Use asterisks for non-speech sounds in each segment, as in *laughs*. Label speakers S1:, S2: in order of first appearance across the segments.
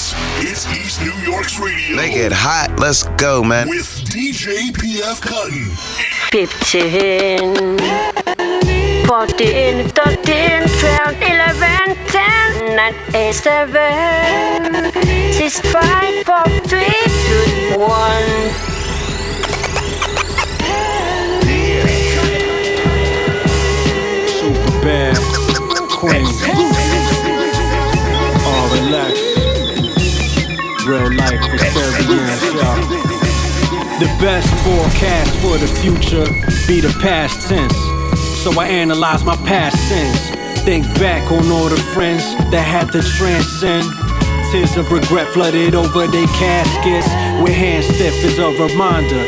S1: This is East New York's radio.
S2: Make it hot. Let's go, man.
S1: With DJ PF Cuttin.
S3: 15, 14, 13, 12, 11, 10, 9, 8, 7, 6, 5, 4, 3, 2, 1.
S4: Super bad queen. The best forecast for the future be the past tense. So I analyze my past sins. Think back on all the friends that had to transcend. Tears of regret flooded over their caskets. With hands stiff as a reminder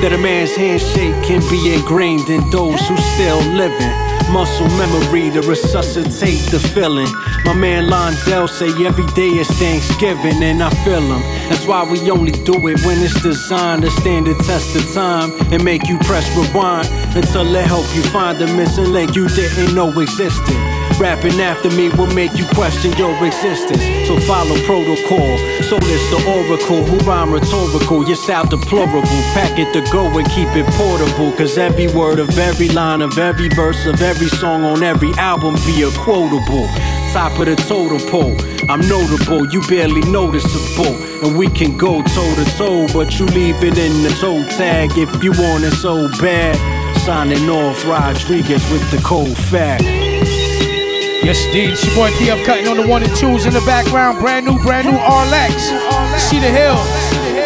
S4: that a man's handshake can be ingrained in those who still living. Muscle memory to resuscitate the feeling. My man Londell say every day is Thanksgiving, and I feel him. That's why we only do it when it's designed to stand the test of time and make you press rewind until it help you find the missing link you didn't know existed. Rapping after me will make you question your existence. So follow protocol. So this the oracle who rhyme rhetorical. Your style deplorable. Pack it to go and keep it portable. Cause every word of every line of every verse of every song on every album be a quotable. Top of the totem pole. I'm notable, you barely noticeable. And we can go toe to toe, but you leave it in the toe tag if you want it so bad. Signing off Rodriguez with the cold fact.
S5: Yes, indeed. Your boy PF Cuttin on the one and twos in the background. Brand new, brand new RLX. See the hill.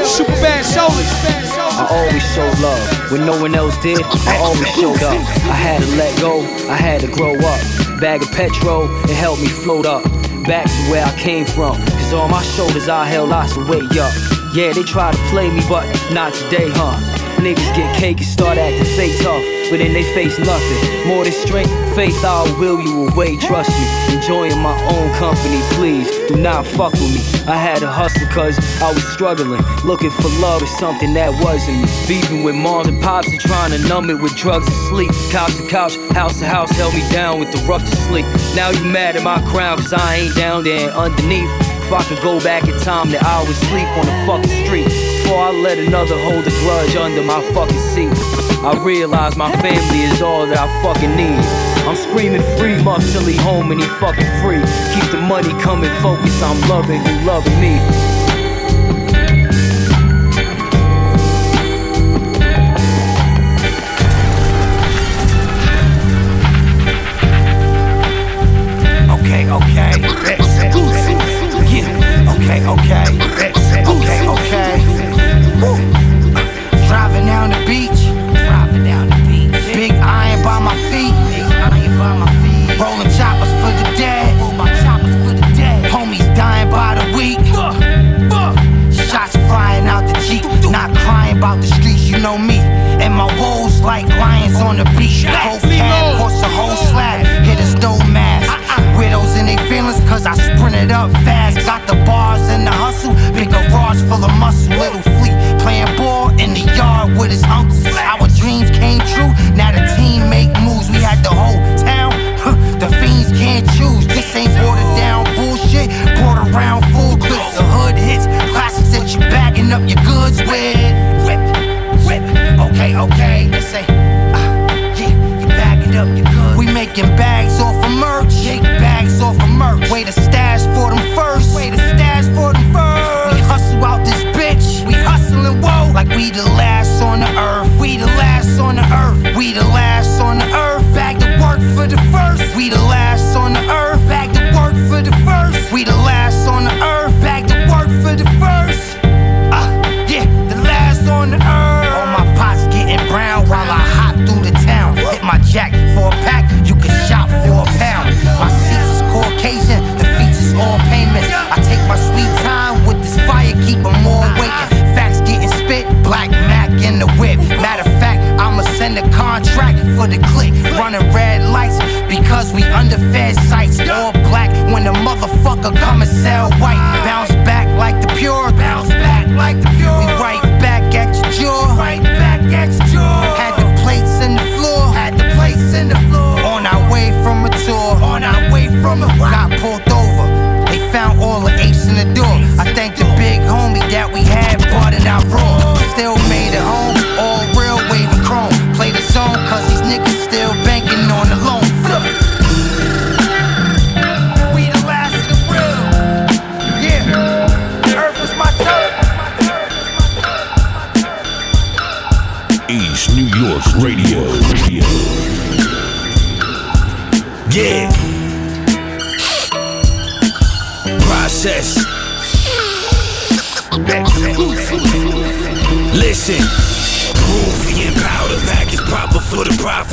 S5: Super bad shoulders.
S6: I always showed love when no one else did. I always showed up. I had to let go. I had to grow up. Bag of petrol, it helped me float up. Back to where I came from. Cause on my shoulders I held lots of weight up. Yeah, they try to play me, but not today, huh? Niggas get cake and start acting fake tough, but then they face nothing. More than strength, faith, I'll will you away, trust me. Enjoying my own company, please do not fuck with me. I had to hustle cause I was struggling, looking for love is something that wasn't me. Beefing with moms and pops and trying to numb it with drugs and sleep. Couch to couch, house to house, held me down with the rough to sleep. Now you mad at my crown cause I ain't down there underneath. If I could go back in time, then I would sleep on the fucking street. Before I let another hold a grudge under my fucking seat. I realize my family is all that I fucking need. I'm screaming free muff till home and he fucking free. Keep the money coming, focus, I'm loving you, loving me.
S7: Up your goods with. Whip, whip. Okay, okay. They say, ah, yeah, you up your goods. We making bags A contract for the click. Running red lights because we underfed sights. All black when the motherfucker come and sell white. Bounce back like the pure. Bounce back like the pure.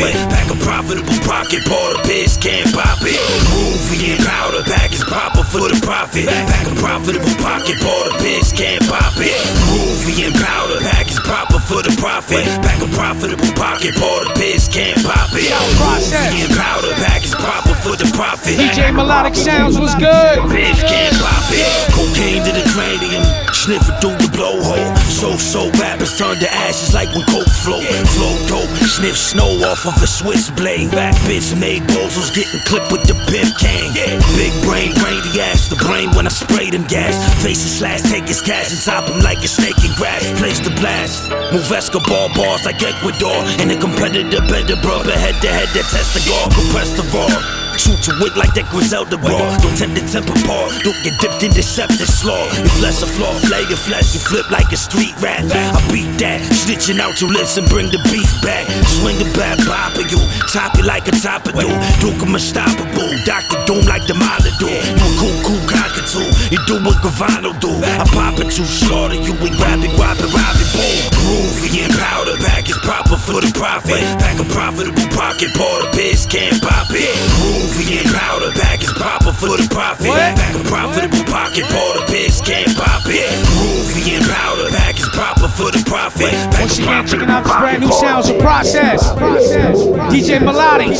S8: Profit. Pack a profitable pocket, pour the piss, can't pop it. Peruvian powder pack is proper for the profit. Pack a profitable pocket, pour the piss, can't pop it. Peruvian powder pack is proper for the profit. Pack a profitable pocket, pour the piss, can't pop it. Peruvian powder pack is proper for the profit.
S5: DJ Melodic Sounds was good.
S8: Bitch can't pop it. Cocaine to the cranium, sniffing through the blowhole. So so rappers turn to ashes like when coke flow. Flow dope, sniff snow off of a Swiss blade. Back bitch made bozos getting clipped with the pimp cane. Big brain, brain the ass, the brain when I spray them gas. Faces slash, take his cash and top him like a snake in grass. Place the blast. Move Escobar bars like Ecuador. And the competitor better brother head to head that test the guard. Compress the raw. Shoot your wig like that Griselda raw. Don't tempt the temper paw. Don't get dipped in deceptive slaw. Your flesh a flaw, flay your flesh. You flip like a street rat. I beat that. Snitching out your lips and bring the beef back. Swing the bad bop of you. Top you like a top of do. Duke 'em unstoppable. Dr. Doom like the Molotov. You a cool, cool cockatoo. You do what Gavano do. I pop it you, slaughter you. We grab it, grab it, rob it, boom. Peruvian powder pack is proper for the profit. Pack a profitable pocket, pour the piss, can't pop it. Peruvian powder pack is proper for the profit. Pack a profitable pocket, pour the piss, can't pop it. Peruvian powder pack is proper for the profit. Pack
S5: Once again, checking out this brand new sounds of Prossess. Prossess. DJ Melodic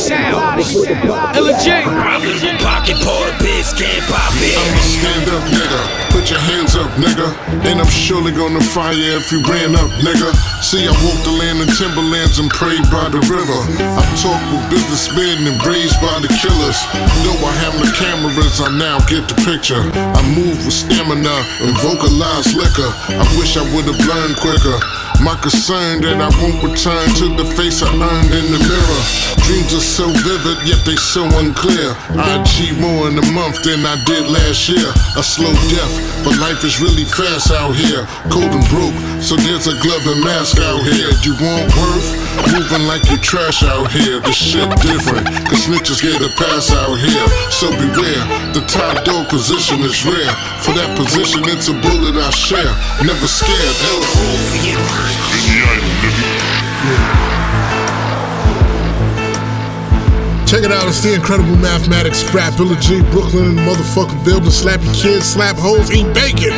S5: J.
S8: Profitable pocket, pour the piss, can't pop it.
S9: Stand up nigga. Put your hands up, nigga. And I'm surely gonna fire if you ran up, nigga. See, I walked the land in timberlands and prayed by the river. I talk with businessmen and raised by the killers. Though I have the cameras, I now get the picture. I move with stamina and vocalize liquor. I wish I would have learned quicker. My concern that I won't return to the face I earned in the mirror. Dreams are so vivid, yet they so unclear. I achieve more in a month than I did last year. A slow death, but life is really fast out here. Cold and broke, so there's a glove and mask out here. You want worth? Moving like you trash out here. The shit different, cause snitches get a pass out here. So beware, the top dog position is rare. For that position, it's a bullet I share. Never scared, ever.
S10: Check it out, it's the incredible mathematics scrap. Illa Ghee, Brooklyn in the motherfucking building. Slap your kids, slap hoes, eat bacon.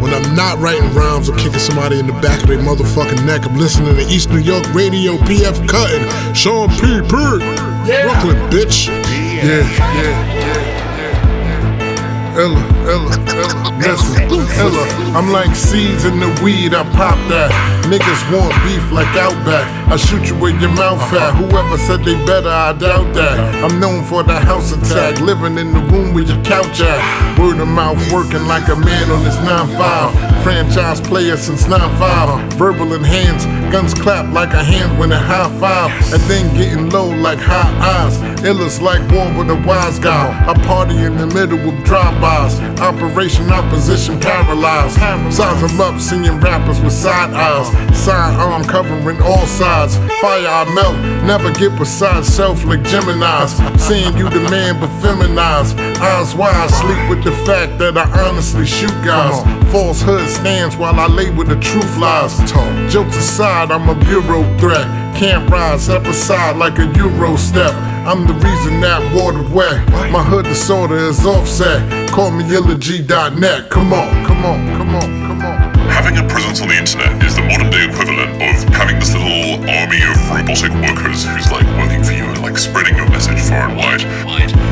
S10: When I'm not writing rhymes or kicking somebody in the back of their motherfucking neck, I'm listening to East New York Radio, PF Cuttin, Sean P. Bird, Brooklyn, bitch. Yeah, yeah, yeah, yeah, yeah. Ella, Ella, Ella, listen, Ella. I'm like seeds in the weed, I pop that. Niggas want beef like Outback. I shoot you with your mouth fat. Whoever said they better, I doubt that. I'm known for the house attack, living in the room with your couch at. Word of mouth working like a man on his 9-5. Franchise player since 9-5. Verbal in hands, guns clap like a hand when a high five. And then getting low like high eyes. Illa's like war with a wise guy. I party in the middle with drive-bys. Operation opposition paralyzed. Size them up, seeing rappers with side eyes. Sidearm covering all sides. Fire I melt, never get beside self like Gemini's. Saying you the man but feminized. Eyes wide, sleep with the fact that I honestly shoot guys. Falsehood stands while I label the truth lies. Talk. Jokes aside, I'm a bureau threat. Can't rise, step aside like a Euro step. I'm the reason that water wet. My hood disorder is offset. Call me illaghee.net. Come on, come on, come on, come on.
S11: Having a presence on the internet is the modern day equivalent of having this little army of robotic workers who's like working for you like spreading your message far and wide.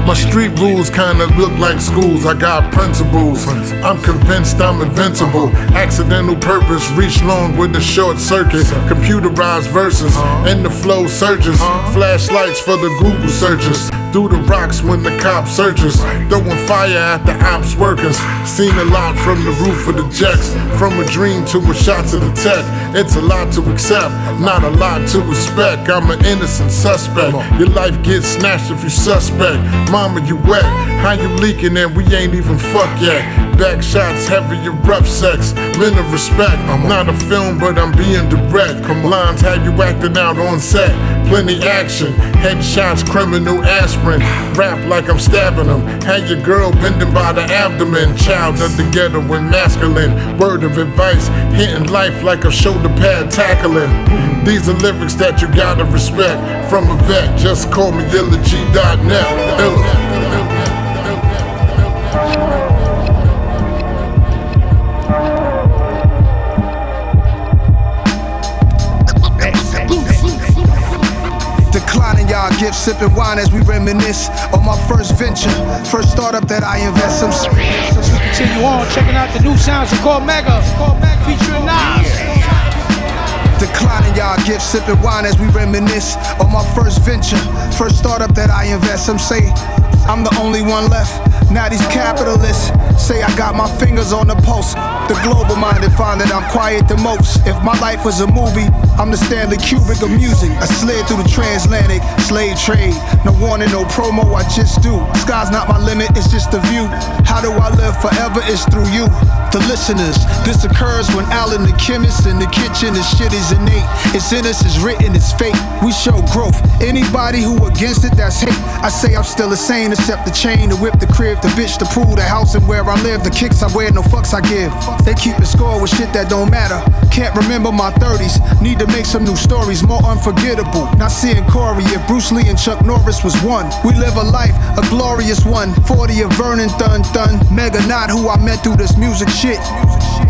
S10: My street rules kinda look like schools. I got principles. I'm convinced I'm invincible. Accidental purpose, reach long with the short circuit. Computerized verses, and the flow surges. Flashlights for the Google searches. Through the rocks when the cop searches. Throwing fire at the ops workers. Seen a lot from the roof of the jets. From a dream to a shot to the tech. It's a lot to accept, not a lot to respect. I'm an innocent suspect. Your life gets snatched if you suspect. Mama, you wet. How you leaking and we ain't even fuck yet? back shots, heavier rough sex. Men of respect. I'm not a film, but I'm being direct. Come lines, how you acting out on set. Plenty action, headshots, criminal aspirin. Rap like I'm stabbing them. Had your girl bending by the abdomen. Child of the ghetto and masculine. Word of advice, hitting life like a shoulder pad tackling. These are lyrics that you gotta respect. From a vet, just call me illaghee.net. Illa.
S12: Declining y'all gifts, sipping wine as we reminisce on my first venture, first startup that I invest some.
S5: Let's continue on, checking out the new sounds of Cormega, featuring Nas.
S12: Declining y'all gifts, sipping wine as we reminisce on my first venture, first startup that I invest. Some say I'm the only one left. Now these capitalists say I got my fingers on the pulse. The global minded find that I'm quiet the most. If my life was a movie, I'm the Stanley Kubrick of music. I slid through the transatlantic slave trade. No warning, no promo, I just do. Sky's not my limit, it's just a view. How do I live forever? It's through you. The listeners, this occurs when Alan the chemist in the kitchen, the shit is innate. It's in us, it's written, it's fate. We show growth. Anybody who against it, that's hate. I say I'm still the same, except the chain, the whip, the crib, the bitch, the pool, the house, and where I live. The kicks I wear, no fucks I give. They keep it score with shit that don't matter. Can't remember my 30s. Need to make some new stories more unforgettable. Not seeing Corey if Bruce Lee and Chuck Norris was one. We live a life, a glorious one. 40 of Vernon Thun Thun. Mega not who I met through this music shit.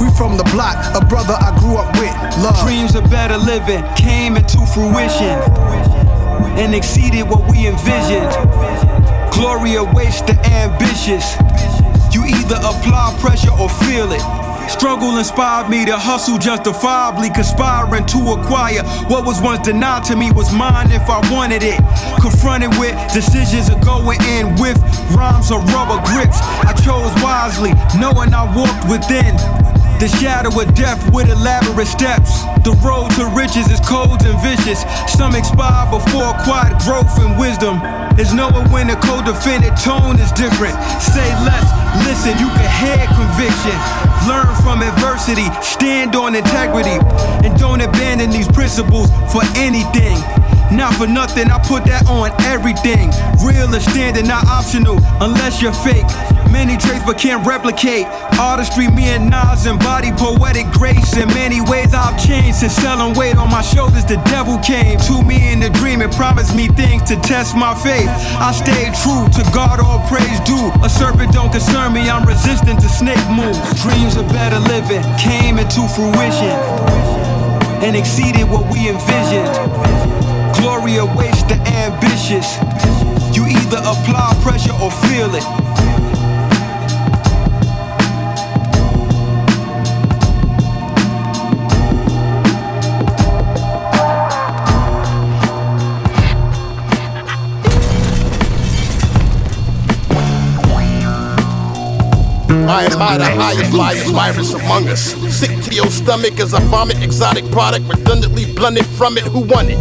S12: We from the block, a brother I grew up with. Love.
S13: Dreams of better living came into fruition and exceeded what we envisioned. Glory awaits the ambitious. You either apply pressure or feel it. Struggle inspired me to hustle justifiably, conspiring to acquire what was once denied to me was mine if I wanted it. Confronted with decisions of going in with rhymes or rubber grips. I chose wisely, knowing I walked within. The shadow of death with elaborate steps. The road to riches is cold and vicious. Some expire before quiet growth and wisdom. Is knowing when the co-defendant tone is different. Say less, listen, you can have conviction. Learn from adversity, stand on integrity, and don't abandon these principles for anything. Not for nothing, I put that on everything. Real is standing, not optional, unless you're fake. Many traits but can't replicate. Artistry, me and Nas embody poetic grace. In many ways, I've changed since selling weight on my shoulders. The devil came to me in a dream and promised me things to test my faith. I stayed true to God, all praise due. A serpent don't concern me, I'm resistant to snake moves. Dreams of better living came into fruition and exceeded what we envisioned. Glory awaits the ambitious. You either apply pressure or feel it.
S14: I am the highest flyers virus among us. Sick to your stomach as I vomit exotic product redundantly blunted from it. Who won it?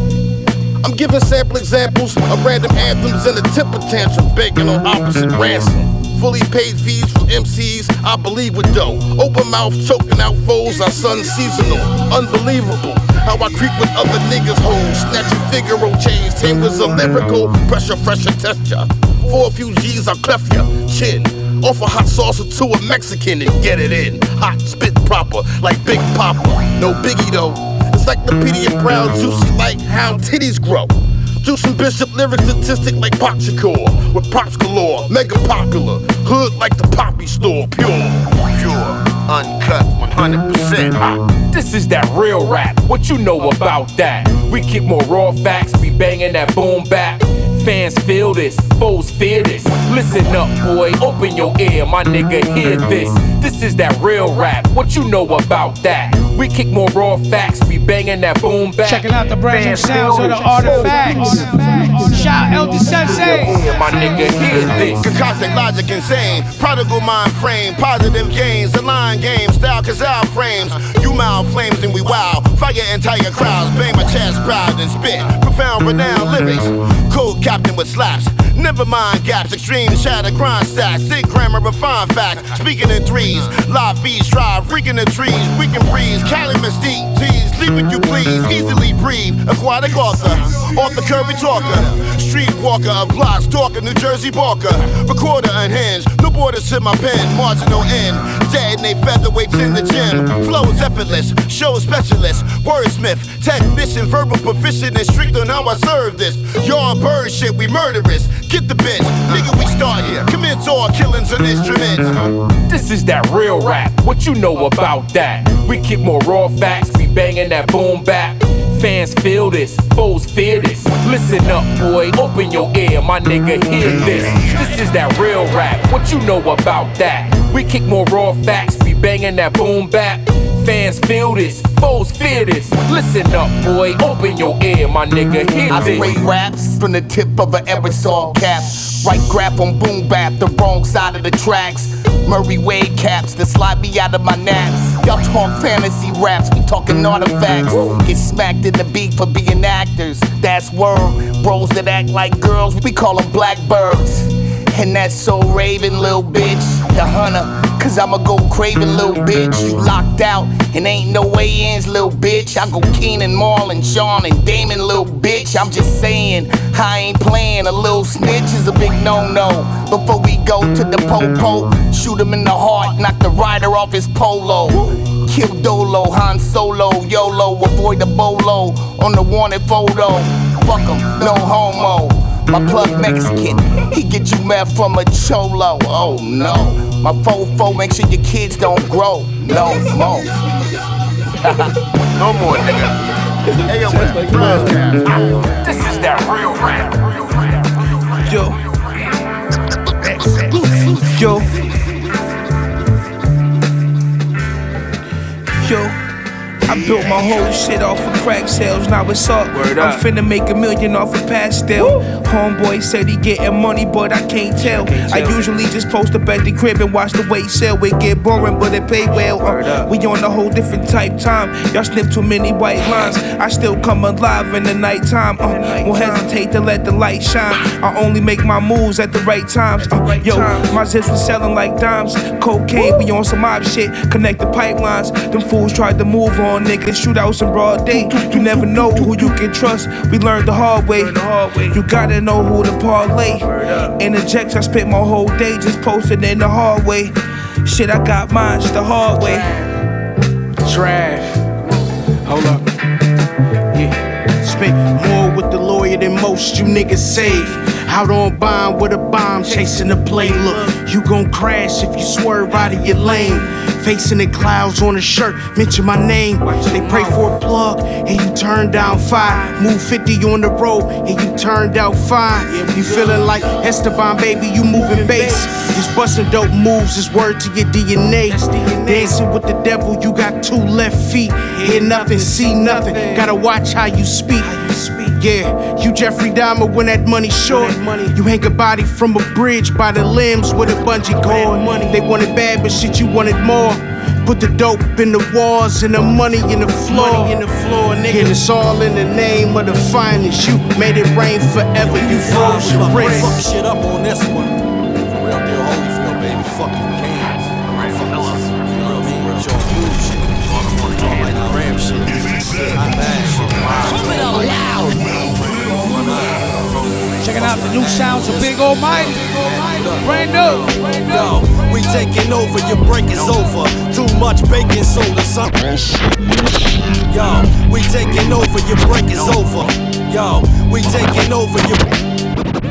S14: I'm giving sample examples of random anthems and a temper tantrum begging on opposite ransom. Fully paid fees from MCs, I believe with dough. Open mouth choking out foes, our son seasonal. Unbelievable. How I creep with other niggas' hoes, snatching Figaro chains, tame with a lyrical pressure, fresher texture. For a few G's, I'll clef ya, chin. Offer hot salsa to a Mexican and get it in. Hot, spit proper, like Big Papa. No biggie though. It's like the and Brown, juicy like how titties grow. Juice and Bishop lyrics statistic like Pop Shakur. With props galore, mega popular. Hood like the poppy store, pure. Pure, uncut, 100%.
S15: Ah, this is that real rap. What you know about that? We keep more raw facts, be banging that boom back. Fans feel this, foes fear this. Listen up, boy, open your ear, my nigga, hear this. This is that real rap. What you know about that? We kick more raw facts, we banging that boom back.
S5: Checking out the brand new sounds of the artifacts. Shout El Da Sensei.
S15: My nigga, hear this.
S16: Concocted logic insane. Prodigal mind frame. Positive gains. The line game. Style Cazal frames. You mild flames and we wow. Fire entire crowds. Bang my chest proud and spit. Profound renowned lyrics. Cold captain with slaps. Never mind gaps. Extreme shatter grind stacks. Sick grammar refined facts. Speaking in threes. Live feeds drive, Freaking the trees. We can breeze. Cali mystique. Sleep you please. Easily breathe. Aquatic author. Author Curry talker. Street walker of blocks. Talker. New Jersey Barker. Recorder unhinged. No borders to my pen. Marginal end. Detonate featherweights in the gym. Flow is effortless. Show specialist. Wordsmith. Technician. Verbal proficient and strict on how I serve this. Y'all bird shit. We murderous. Get the bitch. Nigga, we start here. Commence all killings on instruments.
S15: This is that real rap. What you know about that? We kick more raw facts, we banging that boom bap. Fans feel this, foes fear this. Listen up, boy, open your ear, my nigga, hear this. This is that real rap. What you know about that? We kick more raw facts, we banging that boom bap. Fans feel this, foes fear this. Listen up, boy, open your ear, my nigga, hear
S17: I
S15: this.
S17: spray raps from the tip of an aerosol cap. Right grab on boom bap, the wrong side of the tracks. Murray Wade caps that slide me out of my naps. Y'all talk fantasy raps, we talking artifacts. Get smacked in the beat for being actors. That's word. Bros that act like girls, we call them blackbirds. And that's so raven, little bitch. The hunter, cause I'ma go craving, little bitch. You locked out, and ain't no way ins, little bitch. I go Keenan, Marlon, Sean, and Damon, little bitch. I'm just saying, I ain't playing. A little snitch is a big no no. Before we go to the po-po, shoot him in the heart, knock the rider off his polo. Kill Dolo, Han Solo, YOLO, avoid the bolo on the wanted photo. Fuck him, no homo. My plug Mexican, he get you mad from a cholo. Oh no, my fofo make sure your kids don't grow. No more. *laughs*
S16: no more, nigga. Hey, yo, what's broadcast?
S15: This is that real rap.
S18: Yo. Yo. Yo. I built my whole shit off of crack sales, now it's up. I'm
S15: up.
S18: finna make a million off of pastel. Homeboy said he getting money, but I can't tell. I usually just post up at the crib and watch the weight sell. It get boring, but it pay well. Uh, we on a whole different type time. Y'all snip too many white lines. I still come alive in the nighttime. Uh, won't hesitate to let the light shine. I only make my moves at the right times. Uh, yo, my zips was selling like dimes. Cocaine, we on some mob shit. Connect the pipelines. Them fools tried to move on niggas. Shootouts in broad day. You never know who you can trust. We learned the hard way. You gotta know who to parlay. Interjects, I spent my whole day just posting in the hallway. Shit, I got mine the hard way.
S19: Trash. Hold up. Yeah. Spent more with the lawyer than most you niggas save. Out on bond with a bomb, chasing the play. Look, you gon' crash if you swerve out of your lane. Facing the clouds on a shirt, mention my name. They pray for a plug, and you turn down five. Move 50 on the road, and you turned out fine. You feeling like Esteban, baby, you moving bass. Just busting dope moves is word to your DNA. Dancing with the devil, you got two left feet. Hear nothing, see nothing. Gotta watch how you speak. Yeah, you Jeffrey Dahmer when that money short. You hang a body from a bridge by the limbs with a bungee cord. Money. They wanted bad, but shit, you wanted more. Put the dope in the walls and the money in the floor. in the floor, nigga. And it's all in the name of the finest. You made it rain forever. You froze your
S20: Fuck shit up on this one.
S5: Checking out the new sounds of Big Almighty. Brand new.
S20: Yo, we taking over, your break is over. Too much baking soda, son. Yo, we taking over, your break is over. Yo, we taking over, your.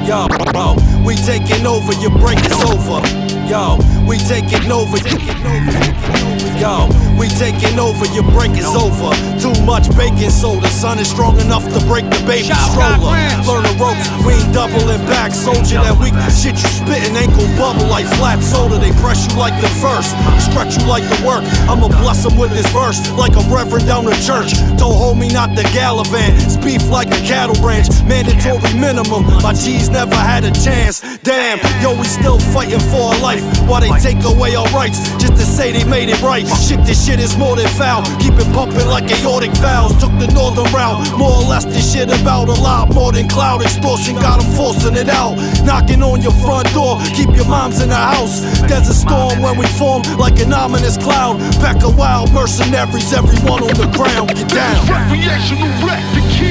S20: Yo, bro, we taking over, your break is over. Yo,
S14: we taking over. Taking over. Yo, we taking over, your break is over. Too much baking soda, sun is strong enough to break the baby stroller. Learn the ropes, we ain't doubling back. Soldier that weak shit you spitting ain't gon' bubble like flat soda. They press you like the first, stretch you like the work. I'ma bless them with this verse, like a reverend down the church. Don't hold me, not the Gallivant. It's beef like a cattle ranch, mandatory minimum. My G's never had a chance. Damn, yo, we still fighting for our life. Why they take away our rights, just to say they made it right. Shit, this shit is more than foul. Keep it pumping like aortic valves. Took the northern route. More or less, this shit about a lot more than cloud extortion. Got them forcing it out. Knocking on your front door. Keep your moms in the house. There's a storm when we form like an ominous cloud. Pack of wild mercenaries, everyone on the ground. Get down.
S21: Recreational wreck keep y'all,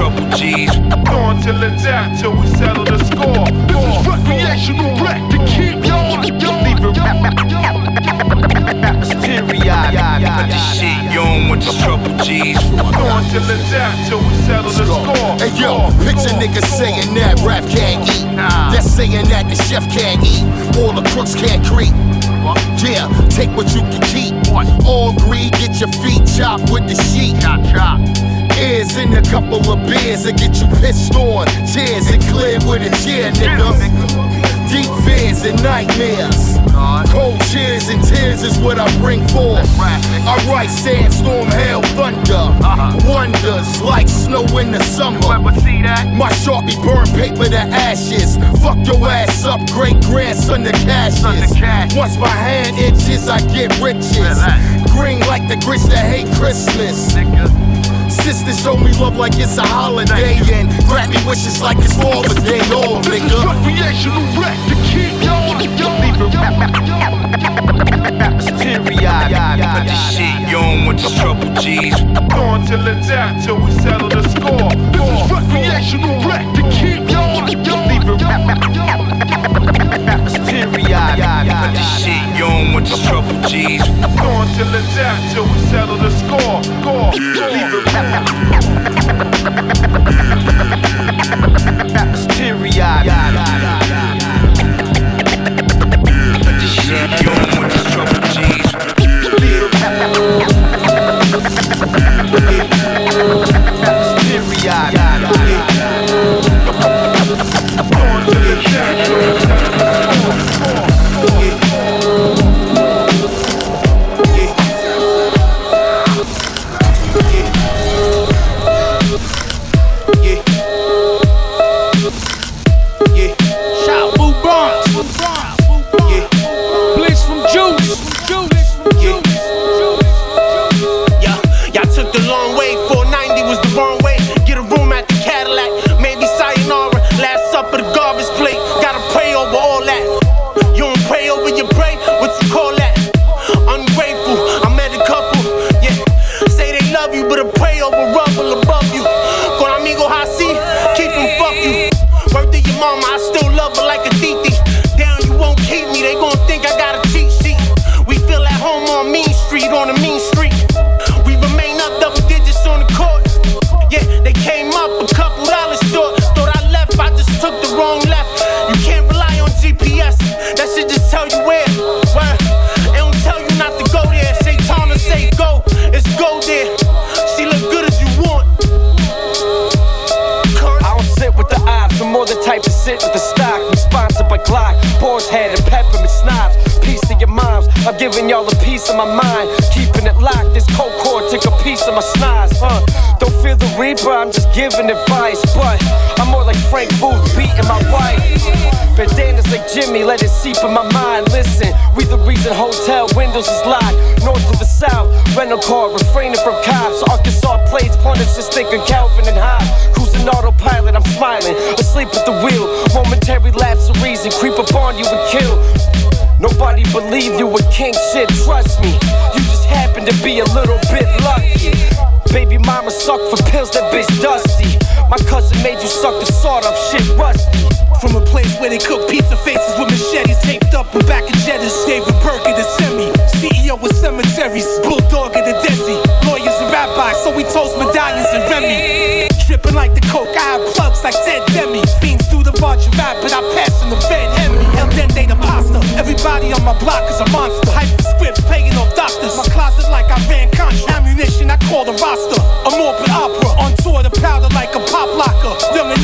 S20: trouble.
S21: On till out till we settle the score. This is recreational wreck to keep y'all,
S20: shit, you don't want your trouble, G's.
S21: On till it's out till we settle the score.
S16: Hey yo, picture niggas saying that rap can't eat. That's saying that the chef can't eat. All the crooks can't creep. Yeah, take what you can keep. All greed, get your feet chopped with the sheet. Ears in a couple of beers that get you pissed on. Tears and clear with a tear, nigga. Deep fears and nightmares. Cold cheers and tears is what I bring forth. I write sandstorm, hail, thunder. Uh-huh. Wonders like snow in the summer. never see that My sharpie burn paper to ashes. Fuck your ass up, great grandson to cashes. Once my hand itches, I get riches. Green like the grits that hate Christmas. Sisters show me love like it's a holiday and grant me wishes like it's Father's Day. Oh, nigga.
S21: Recreational wreck to keep
S20: this shit, you don't want your trouble, G's.
S21: On till out till we settle the score. This is recreational wreck to keep y'all,
S20: shit, you don't want your trouble, G's.
S21: On till out till we settle the score. Score.
S5: Shout
S22: rental car, refraining from cops. Arkansas plates, pointers just thinking Calvin and Hobbes. Cruising autopilot, I'm smiling, asleep at the wheel. Momentary lapse of reason, creep upon you and kill. Nobody believed you were king shit, trust me. You just happen to be a little bit lucky. Baby mama sucked for pills, that bitch dusty. My cousin made
S18: rap, but I pass in the Fed Hemi. El Dente the pasta. Everybody on my block is a monster. Hype for scripts, paying off doctors. My closet like I ran contra. Ammunition, I call the roster. A morbid opera. On tour, the powder like a pop locker. Young and.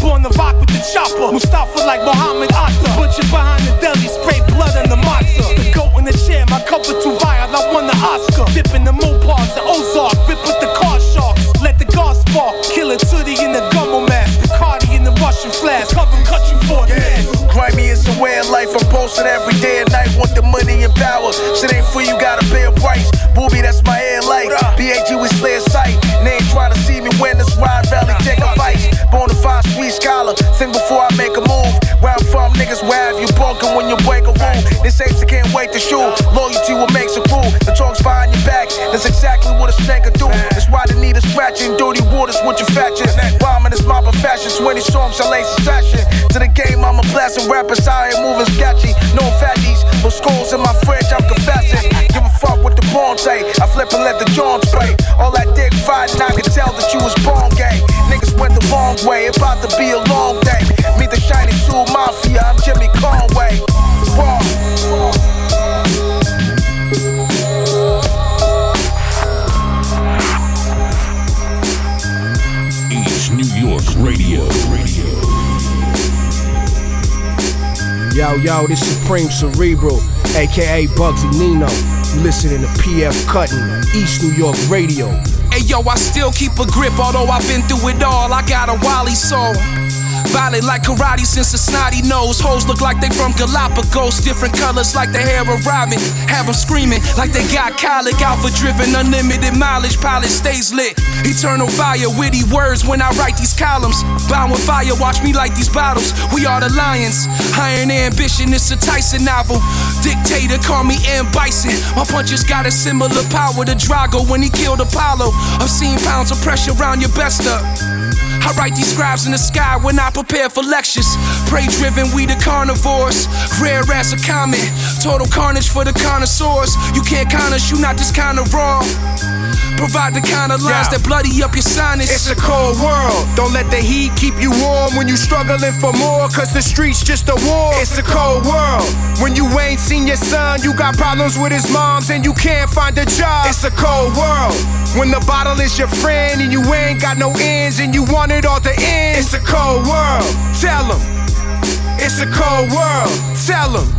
S18: Born to rock with the chopper. Mustafa like Muhammad Atta. Butcher behind
S23: power. Shit ain't free, you gotta pay a price. Booby, that's my air light. BAG with Slayer sight. Name try to see me win this ride rally. Take a fight. Bonafide street scholar. Think before I make a move. Where I'm from, niggas, where have you broken when you break a rule? This apes can't wait to shoot. Loyalty what makes a rule. The talks behind your back. That's exactly what a snake could do. That's why they need a scratching. Dirty waters with your faction. Profession. 20 songs, I lay succession. To the game, I'm a blasting rappers. I ain't moving sketchy. No fatties, but schools in my fridge, I'm confessing. Give a fuck what the born say. I flip and let the John spray. All that dick fighting, I can tell that you was born gay. Niggas went the wrong way, about to be a long day.
S19: Yo, yo, this Supreme Cerebral, aka Bugsy Nino. You listening to PF Cuttin, East New York Radio.
S18: Hey yo, I still keep a grip, although I've been through it all. I got a Wally soul. Violent like karate since a snotty nose. Hoes look like they from Galapagos. Different colors like the hair of Robin. Have them screaming like they got colic. Alpha driven, unlimited mileage. Pilot stays lit. Eternal fire, witty words when I write these columns. Bound with fire, watch me light these bottles. We are the lions. Iron ambition, it's a Tyson novel. Dictator, call me M. Bison. My punches got a similar power to Drago when he killed Apollo. I've seen pounds of pressure around your best up. I write these scribes in the sky when I prepare for lectures. Prey driven, we the carnivores. Rare as a comet. Total carnage for the connoisseurs. You can't con us, you not this kind of raw. Provide the kind of lines that bloody up your sinus.
S23: It's a cold world. Don't let the heat keep you warm when you struggling for more, cause the streets just a war. It's a cold world. When you ain't seen your son, you got problems with his moms and you can't find a job. It's a cold world. When the bottle is your friend and you ain't got no ends and you want it all to end. It's a cold world. Tell him. It's a cold world. Tell him.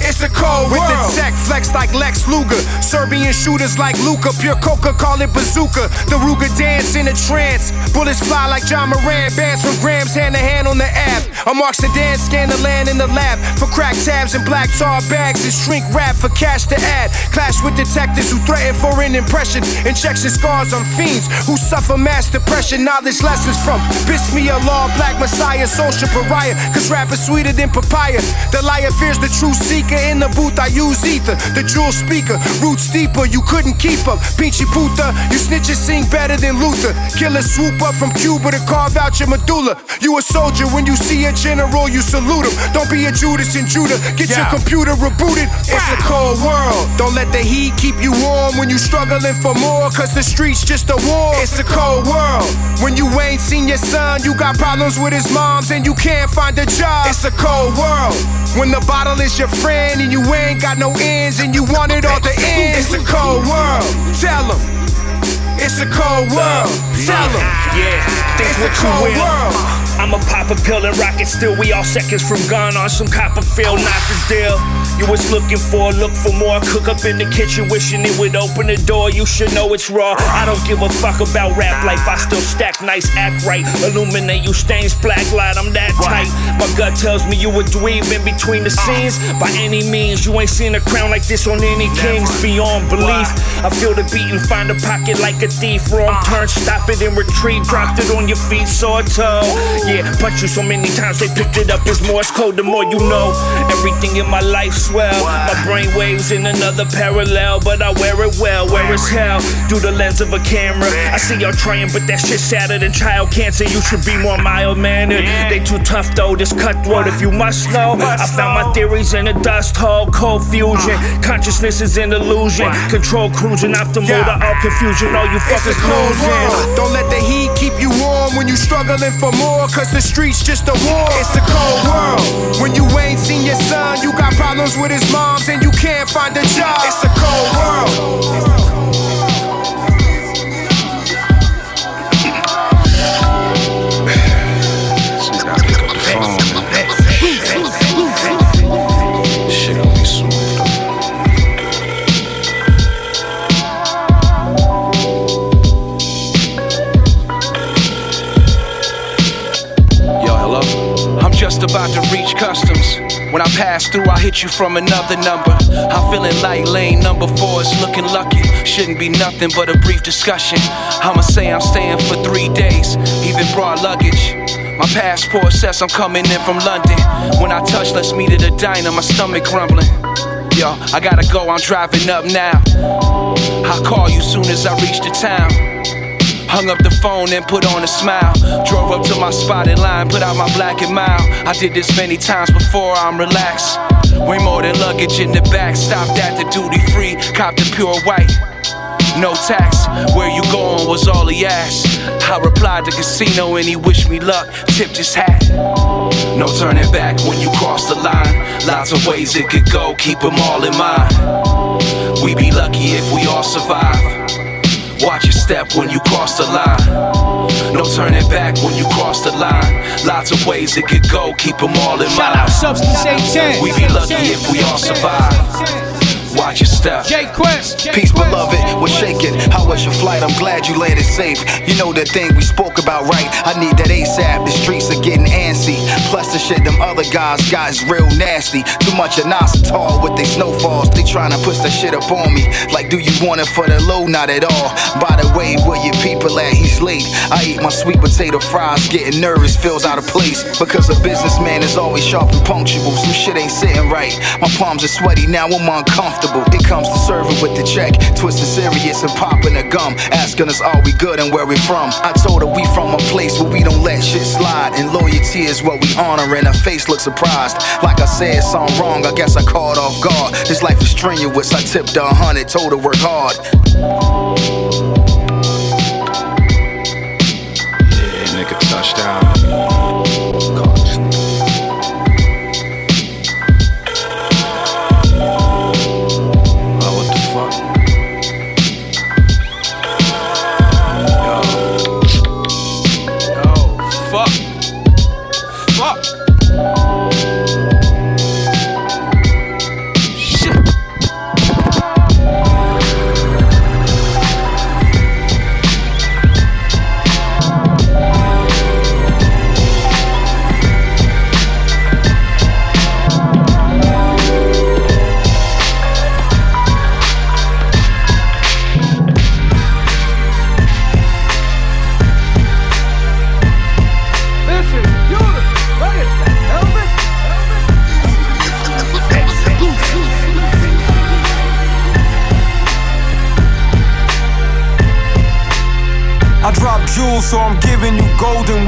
S23: It's a cold With world. the tech flex like Lex Luger. Serbian shooters like Luca. Pure coca, call it bazooka. The Ruger dance in a trance. Bullets fly like Ja Morant. Bands from grams hand to hand on the app. A mark sedan scan the land in the lab. For crack tabs and black tar bags. And shrink wrap for cash to add. Clash with detectives who threaten for an impression. Injection scars on fiends who suffer mass depression. Knowledge lessons from Bismillah, Law, Black Messiah, social pariah. Cause rap is sweeter than papaya. The liar fears the true seeker. In the booth, I use ether. The jewel speaker, roots deeper, you couldn't keep up. Pinchy puta, you snitches sing better than Luther. Killer swoop up from Cuba to carve out your medulla. You a soldier, when you see a general, you salute him. Don't be a Judas and Judah, get your computer rebooted. It's a cold world. Don't let the heat keep you warm when you struggling for more, cause the streets just a war. It's a cold world. When you ain't seen your son, you got problems with his moms and you can't find a job. It's a cold world. When the bottle is your friend and you ain't got no ends and you want it all to end. It's a cold world. Tell them. It's a cold world. Tell them.
S24: Yeah, think
S23: It's
S24: what
S23: a
S24: you
S23: cold
S24: will.
S23: world.
S24: I'ma pop a pill and rock it still. We all seconds from gone on some Copperfield, not the deal. You was looking for, look for more. Cook up in the kitchen, wishing it would open the door. You should know it's raw. I don't give a fuck about rap life. I still stack nice, act right. Illuminate you stains, black light. I'm that tight. My gut tells me you a dweeb in between the scenes. By any means, you ain't seen a crown like this on any kings. Beyond belief, I feel the beat and find a pocket like a thief. Wrong turn, stop it and retreat. Dropped it on your feet, saw a toe. Yeah, punch you so many times they picked it up as Morse code. The more you know, everything in my life swell. My brain waves in another parallel, but I wear it well. Where is hell? Through the lens of a camera. I see y'all trying, but that shit sadder than child cancer. You should be more mild mannered. They too tough though, this cutthroat if you must know. I found my theories in a dust hole, cold fusion. Consciousness is an illusion. Control cruising, optimal to all confusion. All you
S25: It's a
S24: fuckers
S25: cold
S24: losing.
S25: world. Don't let the heat keep you warm when you struggling for more, cause the streets just a war. It's a cold world. When you ain't seen your son, you got problems with his moms and you can't find a job. It's a cold world.
S18: Just about to reach customs. When I pass through, I hit you from another number. I'm feeling like lane number four is looking lucky. Shouldn't be nothing but a brief discussion. I'ma say I'm staying for three days, even brought luggage. My passport says I'm coming in from London. When I touch, let's meet at a diner, my stomach grumbling. Yo, I gotta go, I'm driving up now. I'll call you soon as I reach the town. Hung up the phone and put on a smile. Drove up to my spotted line, put out my black and mild. I did this many times before, I'm relaxed. Way more than luggage in the back. Stopped at the duty free, copped the pure white. No tax, where you going was all he asked. I replied to casino and he wished me luck, tipped his hat. No turning back when you cross the line. Lots of ways it could go, keep them all in mind. We be lucky if we all survive. Watch your step when you cross the line. No turning back when you cross the line. Lots of ways it could go, keep them all in
S5: Shout
S18: mind.
S5: out Substance 810.
S18: We be lucky if we all survive. Watch your step.
S5: J Quest.
S26: Peace, beloved. We're shaking. How was your flight? I'm glad you landed safe. You know the thing we spoke about, right? I need that ASAP. The streets are getting antsy. Plus, the shit them other guys got is real nasty. Too much tall with they snowfalls. They tryna push that shit up on me. Like, do you want it for the low? Not at all. By the way, where your people at? He's late. I eat my sweet potato fries, getting nervous, feels out of place. Because a businessman is always sharp and punctual. Some shit ain't sitting right. My palms are sweaty, now I'm uncomfortable. It comes to serving with the check, twisting serious and popping a gum. Asking us, are we good and where we from? I told her we from a place where we don't let shit slide. And loyalty is what we honor, and her face looks surprised. Like I said, something wrong, I guess I caught off guard. This life is strenuous, I tipped her a hundred, told her work hard.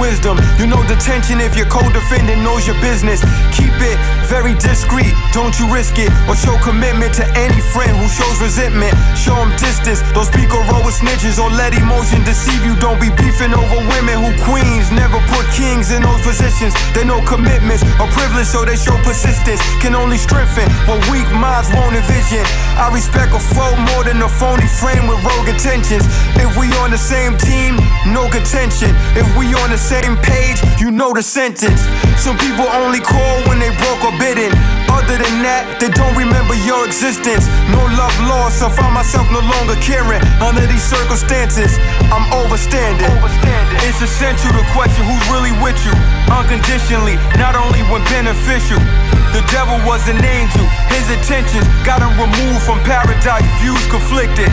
S13: Wisdom. You know detention if your co-defendant knows your business. Keep it very discreet, don't you risk it. Or show commitment to any friend who shows resentment. Show them distance, those Pico roll with snitches. Or let emotion deceive you, don't be beefing over women who queens. Never put kings in those positions. They know commitments or privilege, so they show persistence. Can only strengthen what weak minds won't envision. I respect a foe more than a phony frame with rogue intentions. If we on the same team, no contention. If we on the same page, you know the sentence. Some people only call when they broke or bitten. Other than that, they don't remember your existence. No love lost, I find myself no longer caring. Under these circumstances, I'm overstanding. It's essential to question who's really with you. Unconditionally, not only when beneficial. The devil was an angel, his intentions got him removed from paradise, views conflicted.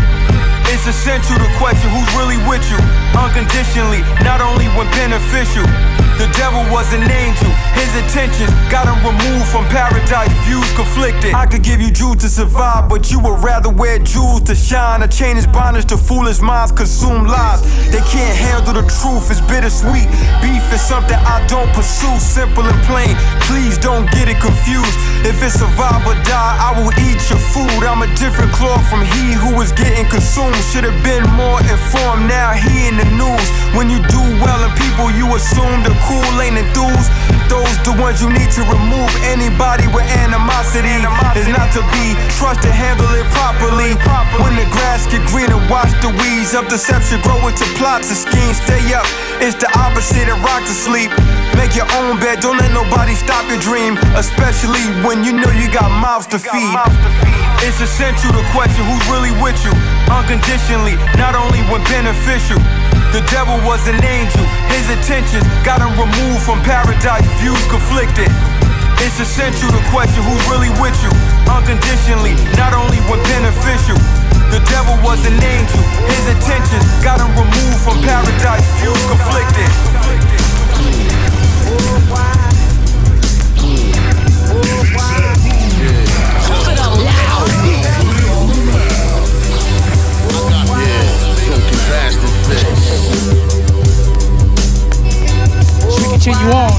S13: It's essential to question who's really with you. Unconditionally, not only when beneficial. The devil was an angel. His intentions got him removed from paradise. Views conflicted. I could give you jewels to survive, but you would rather wear jewels to shine. A chain is bondage to foolish minds, consume lies. They can't handle the truth, it's bittersweet. Beef is something I don't pursue, simple and plain. Please don't get it confused. If it's survive or die, I will eat your food. I'm a different cloth from he who was getting consumed. Should have been more informed, now he in the news. When you do well and people you assume the cool ain't enthused. Those the ones you need to remove. Anybody with animosity is not to be trusted, handle it properly. When the grass get greener, watch the weeds of deception grow into plots and schemes. Stay up, it's the opposite of rock to sleep. Make your own bed, don't let nobody stop your dream. Especially when you know you got mouths to feed. It's essential to question who's really with you. Unconditionally, not only when beneficial. The devil was an angel. His intentions got him removed from paradise. Views conflicted. It's essential to question who's really with you. Unconditionally, not only when beneficial. The devil was an angel. His intentions got him removed from paradise. Views conflicted.
S12: Broken
S5: As we continue on,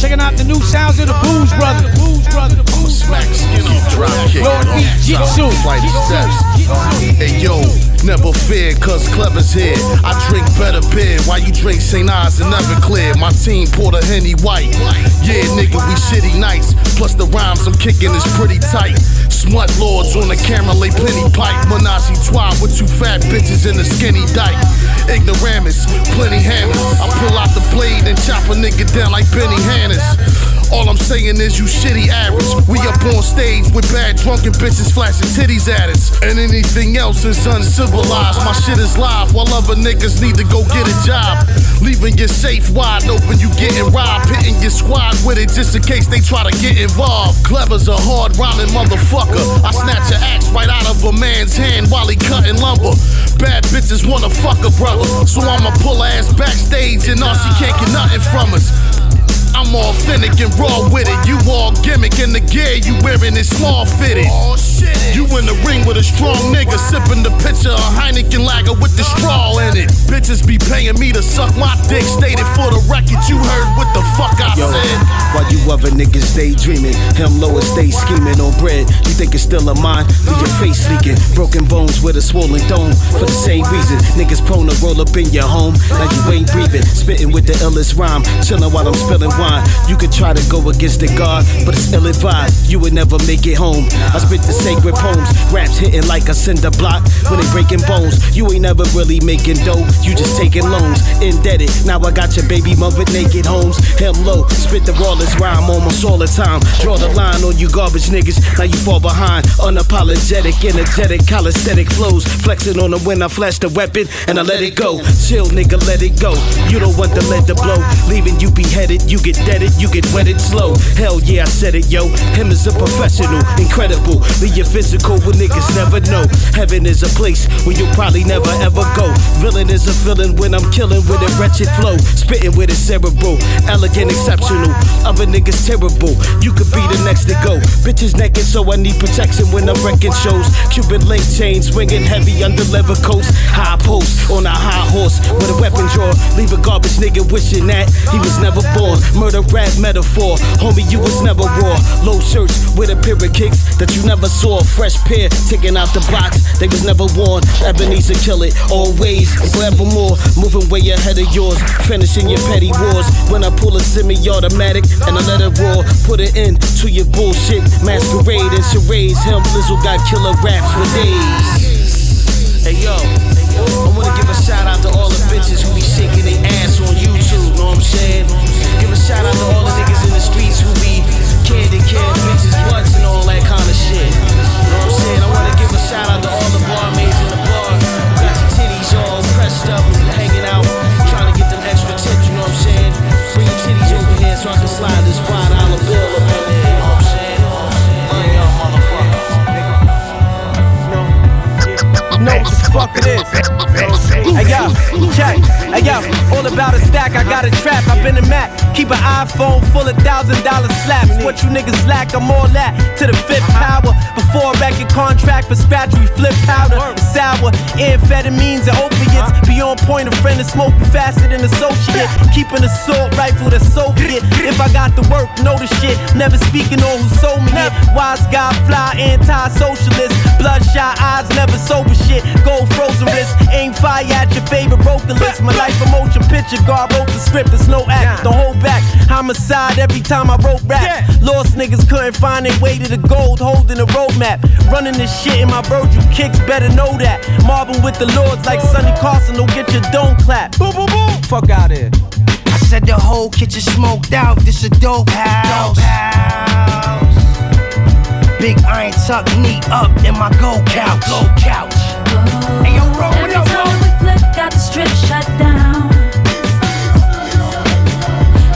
S5: checking out the new sounds of the Buze Bruvaz. Buze Bruvaz. Buze Bruvaz.
S12: drop kick.
S5: Lord beat Jitsu.
S12: Flight of steps. Hey yo, never fear, cause clever's here. I drink better beer while you drink St. Ives and never clear. My team poured a Henny White. Yeah, nigga, we shitty nice. Plus the rhymes I'm kicking is pretty tight. Smut lords on the camera lay plenty pipe. Menage twine with two fat bitches in a skinny dyke. Ignoramus, plenty hammers. I pull out the blade and chop a nigga down like Benny Hannes. All I'm saying is you shitty average. We up on stage with bad drunken bitches flashing titties at us. And anything else is uncivilized. My shit is live while other niggas need to go get a job. Leaving your safe wide open, you getting robbed. Hitting your squad with it just in case they try to get involved. Clever's a hard rhyming motherfucker. I snatch an axe right out of a man's hand while he cutting lumber. Bad bitches wanna fuck a brother. So I'ma pull ass backstage and all she can't get nothing from us. I'm authentic and raw with it. You all gimmick and the gear you wearing is small fitted. Oh, you in the ring with a strong nigga sipping the pitcher of Heineken lager with the straw in it. Bitches be paying me to suck my dick. Stated for the record, you heard what the fuck I
S26: Yo,
S12: said.
S26: while you other niggas daydreaming, him lower stay scheming on bread. You think it's still a mine? Leave your face leaking. Broken bones with a swollen dome. For the same reason, niggas prone to roll up in your home. Now you ain't breathing. Spitting with the illest rhyme. Chilling while I'm spilling wine. You could try to go against the God, but it's ill advised. You would never make it home. I spit the sacred poems. Raps hitting like a cinder block when they breaking bones. You ain't never really making dough. You just taking loans. Indebted. Now I got your baby mother naked homes. Him low. Spit the rawest rhyme almost all the time. Draw the line on you garbage niggas. Now you fall behind. Unapologetic, energetic, calisthenic flows. Flexing on the when I flash the weapon and I let it go. Chill, nigga, let it go. You don't want to let the blow. Leaving you beheaded, you get deaded, you get wetted slow. Hell yeah, I said it, yo. Him is a professional, incredible. Leave your physical when niggas never know. Heaven is a place where you'll probably never ever go. Villain is a feeling when I'm killing with a wretched flow. Spitting with a cerebral, elegant, exceptional. Other niggas terrible. You could be the next to go. Bitches naked, so I need protection when I'm wrecking shows. Cuban link chain swinging heavy under leather coats. High post on a high horse with a weapon drawer. Leave a garbage nigga wishing that he was never born. Murder rap metaphor, homie, you was never raw. Low shirts with a pair of kicks that you never saw. Fresh pair taken out the box, they was never worn. Ebenezer kill it, always forevermore. Moving way ahead of yours, finishing your petty wars. When I pull a semi-automatic and I let it roar, put it in to your bullshit, masquerade and charades. Him Lizzo got killer raps for days. Hey yo, I wanna give a shout out to all the bitches who be shaking their ass on YouTube. Know what I'm saying? Give a shout out to all the niggas in the streets who be candy can bitches butts and all that kind of shit. You know what I'm saying? I wanna give a shout out to all the barmaids in the bar. Got your titties all pressed up, hanging out, trying to get them extra tips. You know what I'm saying? Bring your titties over here so I can slide this five dollar bill up in there. You know what I'm saying? Yeah, motherfucker.
S14: The
S21: fuck it is. Hey yo, check. Hey yo, all about a stack, I got a trap. I've been a Mac. Keep an iPhone full of thousand dollar slaps. What you niggas lack, I'm all that to the fifth uh-huh. power. Before a record contract for we flip powder. Sour, amphetamines and opiates. Uh-huh. Be on point, a friend is smoking faster than associate. Keeping a assault rifle that's Soviet. If I got the work, know the shit. Never speaking on who sold me it. Wise guy, fly, anti-socialist. Bloodshot eyes, never sober shit. Gold frozen wrist. Aim fire at your favorite vocalist. My life a motion picture. God wrote the script. It's no act. Don't hold back. Homicide every time I wrote rap. Lost niggas couldn't find their way to the gold. Holding a roadmap. Running this shit in my Virgil kicks. Better know that. Marvin with the lords like Sonny Carson. Don't get your dome clap. Boom, boom, boom. Fuck out here.
S7: I said the whole kitchen smoked out. This a dope house. Dope house. Big iron tuck knee up in my gold couch. Gold couch. Hey yo, bro, what
S27: Every
S7: up,
S27: time we flip, got the strip shut down.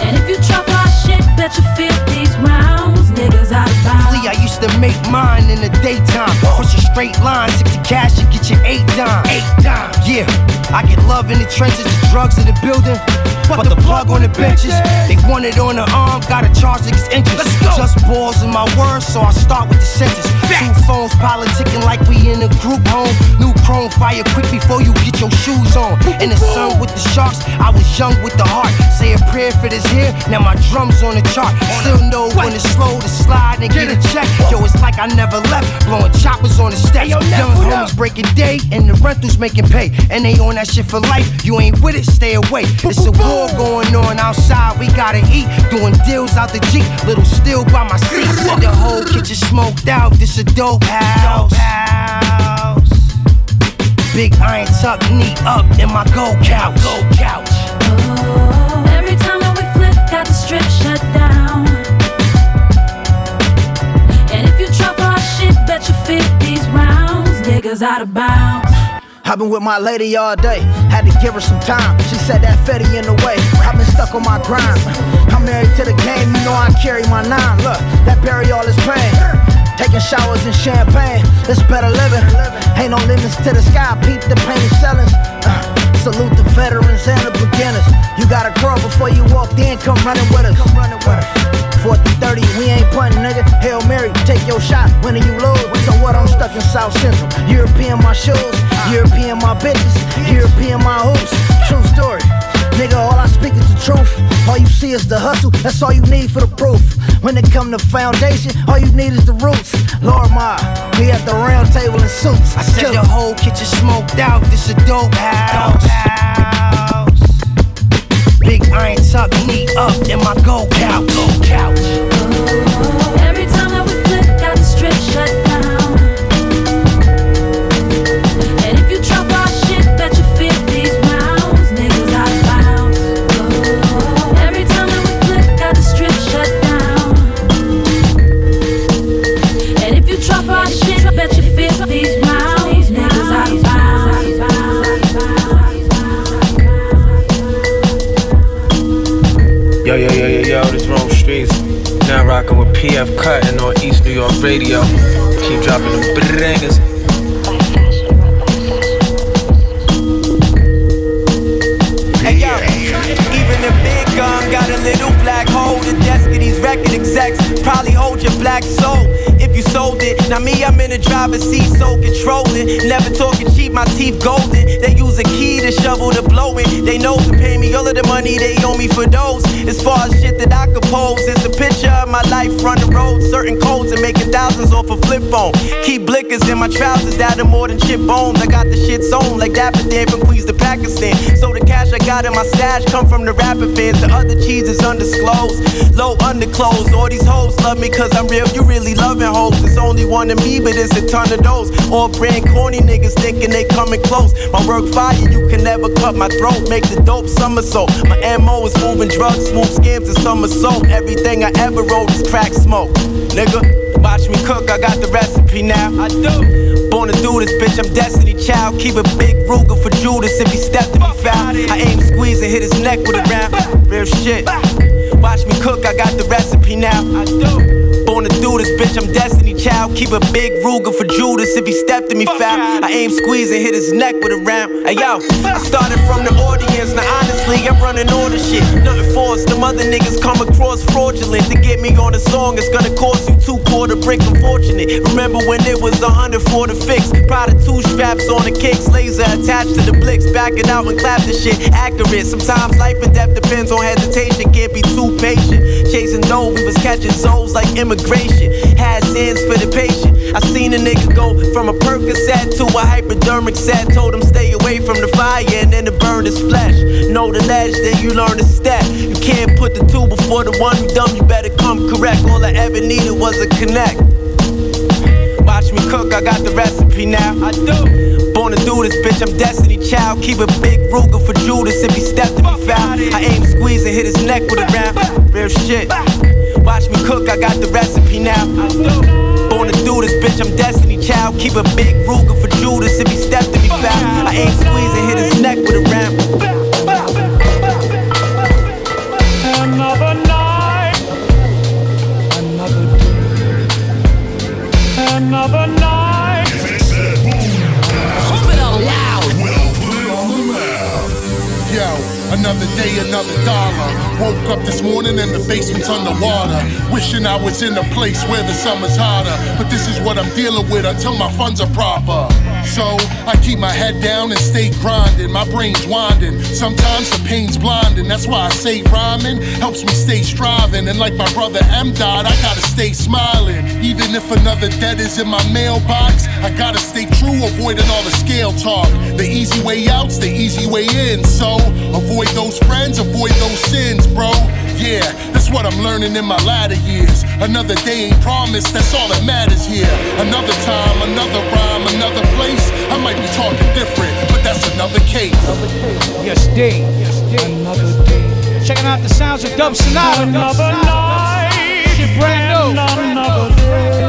S27: And if you chop our shit, bet you feel these rounds. Niggas out of bounds.
S7: Lee, I used to make mine in the daytime. Push a straight line, 60 cash and get your eight dime. Eight dime. Yeah, I get love in the trenches, the drugs in the building. Put the plug on the benches. They want it on the arm, gotta charge niggas go. Just balls in my words, so I start with the sentence. Two phones politicking like we in a group home. New chrome fire quick before you get your shoes on. In the sun with the sharks, I was young with the heart. Say a prayer for this here, now my drums on the chart. Still know when it's slow to slide and get a check. Yo, it's like I never left, blowing choppers on the steps. Young homies breaking day and the rentals making pay. And they on that shit for life. You ain't with it, stay away. It's a war going on outside, we gotta eat. Doing deals out the Jeep, little still by my seat. Said the whole kitchen smoked out, this a dope house. Big iron tuck knee up in my gold couch. Gold couch.
S27: Every time that we flip, got the strip shut down. And if you chop our shit, bet you fit these rounds. Niggas out of bounds.
S28: I've been with my lady all day, had to give her some time. She said that Fetty in the way. I've been stuck on my grind. I'm married to the game, you know I carry my nine. Look, that bury all this pain. Taking showers in champagne, it's better living. Ain't no limits to the sky, peep the pain sellings. Uh, salute the veterans and the beginners. You gotta crawl before you walk in, come running with us. Come running with us. Fourth and 30, we ain't punting, nigga. Hail Mary, take your shot, winning you lose. So what, I'm stuck in South Central. European my shoes, European my bitches, European my hoops. True story. Nigga, all I speak is the truth. All you see is the hustle, that's all you need for the proof. When it come to foundation, all you need is the roots. Lord my, we at the round table in suits.
S7: I said the whole kitchen smoked out, this a dope house. Big iron tuck knee up in my gold couch. Gold couch.
S29: With PF Cuttin on East New York Radio. Keep dropping them bangers.
S21: Even the big gun got a little black hole. The desk of these record execs probably hold your black soul if you sold it. Now me, I'm in the driver's seat, so controlling. Never talking cheap, my teeth golden. They use a key to shovel the blowing. They know to pay me all of the money they owe me for those. As far as shit that I compose, it's a picture of my life running roads, certain codes and making thousands off a flip phone. Keep blickers in my trousers that are more than chip bones. I got the shit sewn like Dapper Dan from Queens to Pakistan. So the cash I got in my stash come from the rapper fans. The other cheese is undisclosed. Low underclothes. All these hoes love me cause I'm real. You really loving hoes. It's only one of me, but it's a ton of those. All brand corny niggas thinking they coming close. My work fire, you can never cut my throat. Make the dope somersault. My MO is moving drugs, smooth scams, and somersault. Everything I ever wrote is crack smoke. Nigga, watch me cook, I got the recipe now. I do. Born to do this, bitch, I'm Destiny Child. Keep a big Ruger for Judas if he stepped to me foul. I aim, squeeze, and hit his neck with a round. Real shit. Watch me cook, I got the recipe now. I do. Born to do this, bitch, I'm Destiny Child. Keep a big Ruger for Judas if he stepped in me foul. I aim, squeeze, and hit his neck with a round. Hey yo, I started from the audience. Now honestly, I'm running all the shit. Nothing forced. Them other niggas come across fraudulent to get me on a song. It's gonna cost you two quarter bricks. Unfortunate. Remember when it was a hundred for the fix? Proud of two straps on the kicks, laser attached to the blicks. Back it out and clap the shit. Accurate. Sometimes life and death depends on hesitation. Can't be too patient. Chasing dough, we was catching souls like Had sins for the patient. I seen a nigga go from a Percocet to a hypodermic set. Told him stay away from the fire and then it burned his flesh. Know the ledge, then you learn to step. You can't put the two before the one. You dumb, you better come correct. All I ever needed was a connect. Watch me cook, I got the recipe now. I do. Born to do this, bitch, I'm Destiny Child. Keep a big Ruger for Judas if he stepped to be foul. I aim, squeeze, and hit his neck with a round. Real shit. Watch me cook, I got the recipe now. Born to do this, bitch, I'm Destiny Child. Keep a big Ruger for Judas if he stepped to be foul. I aim, squeeze, and hit his neck with a round.
S12: This morning and the basement's underwater. Wishing I was in a place where the summer's hotter. But this is what I'm dealing with until my funds are proper. So I keep my head down and stay grinding. My brain's winding. Sometimes the pain's blinding. That's why I say rhyming helps me stay striving. And like my brother M died, I gotta stay smiling. Even if another debt is in my mailbox, I gotta stay true, avoiding all the scale talk. The easy way out's the easy way in. So avoid those friends, avoid those sins, bro. Yeah, what I'm learning in my latter years. Another day ain't promised, that's all that matters here. Another time, another rhyme, another place. I might be talking different, but that's another case.
S5: Yes, D. Yes, D. Another day. Checking out the sounds of Dub Sonata.
S30: Another night,
S5: Shit brand new.
S30: another day.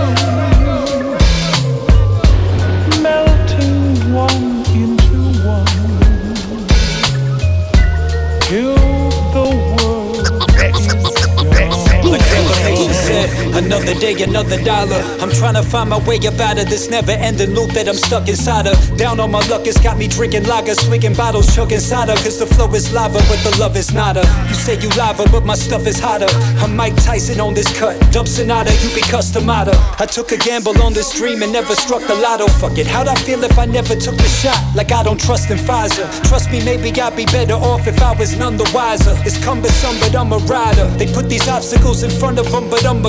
S31: Another day, another dollar. I'm trying to find my way up out of this never ending loop that I'm stuck inside of. Down on my luck, it's got me drinking lager, swinging bottles, chugging cider. Cause the flow is lava, but the love is nada. You say you lava, but my stuff is hotter. I'm Mike Tyson on this cut. Dub Sonata, you be customata. I took a gamble on this dream and never struck the lotto. Fuck it, how'd I feel if I never took the shot? Like I don't trust in Pfizer. Trust me, maybe I'd be better off if I was none the wiser. It's cumbersome, but I'm a rider. They put these obstacles in front of them, but I'm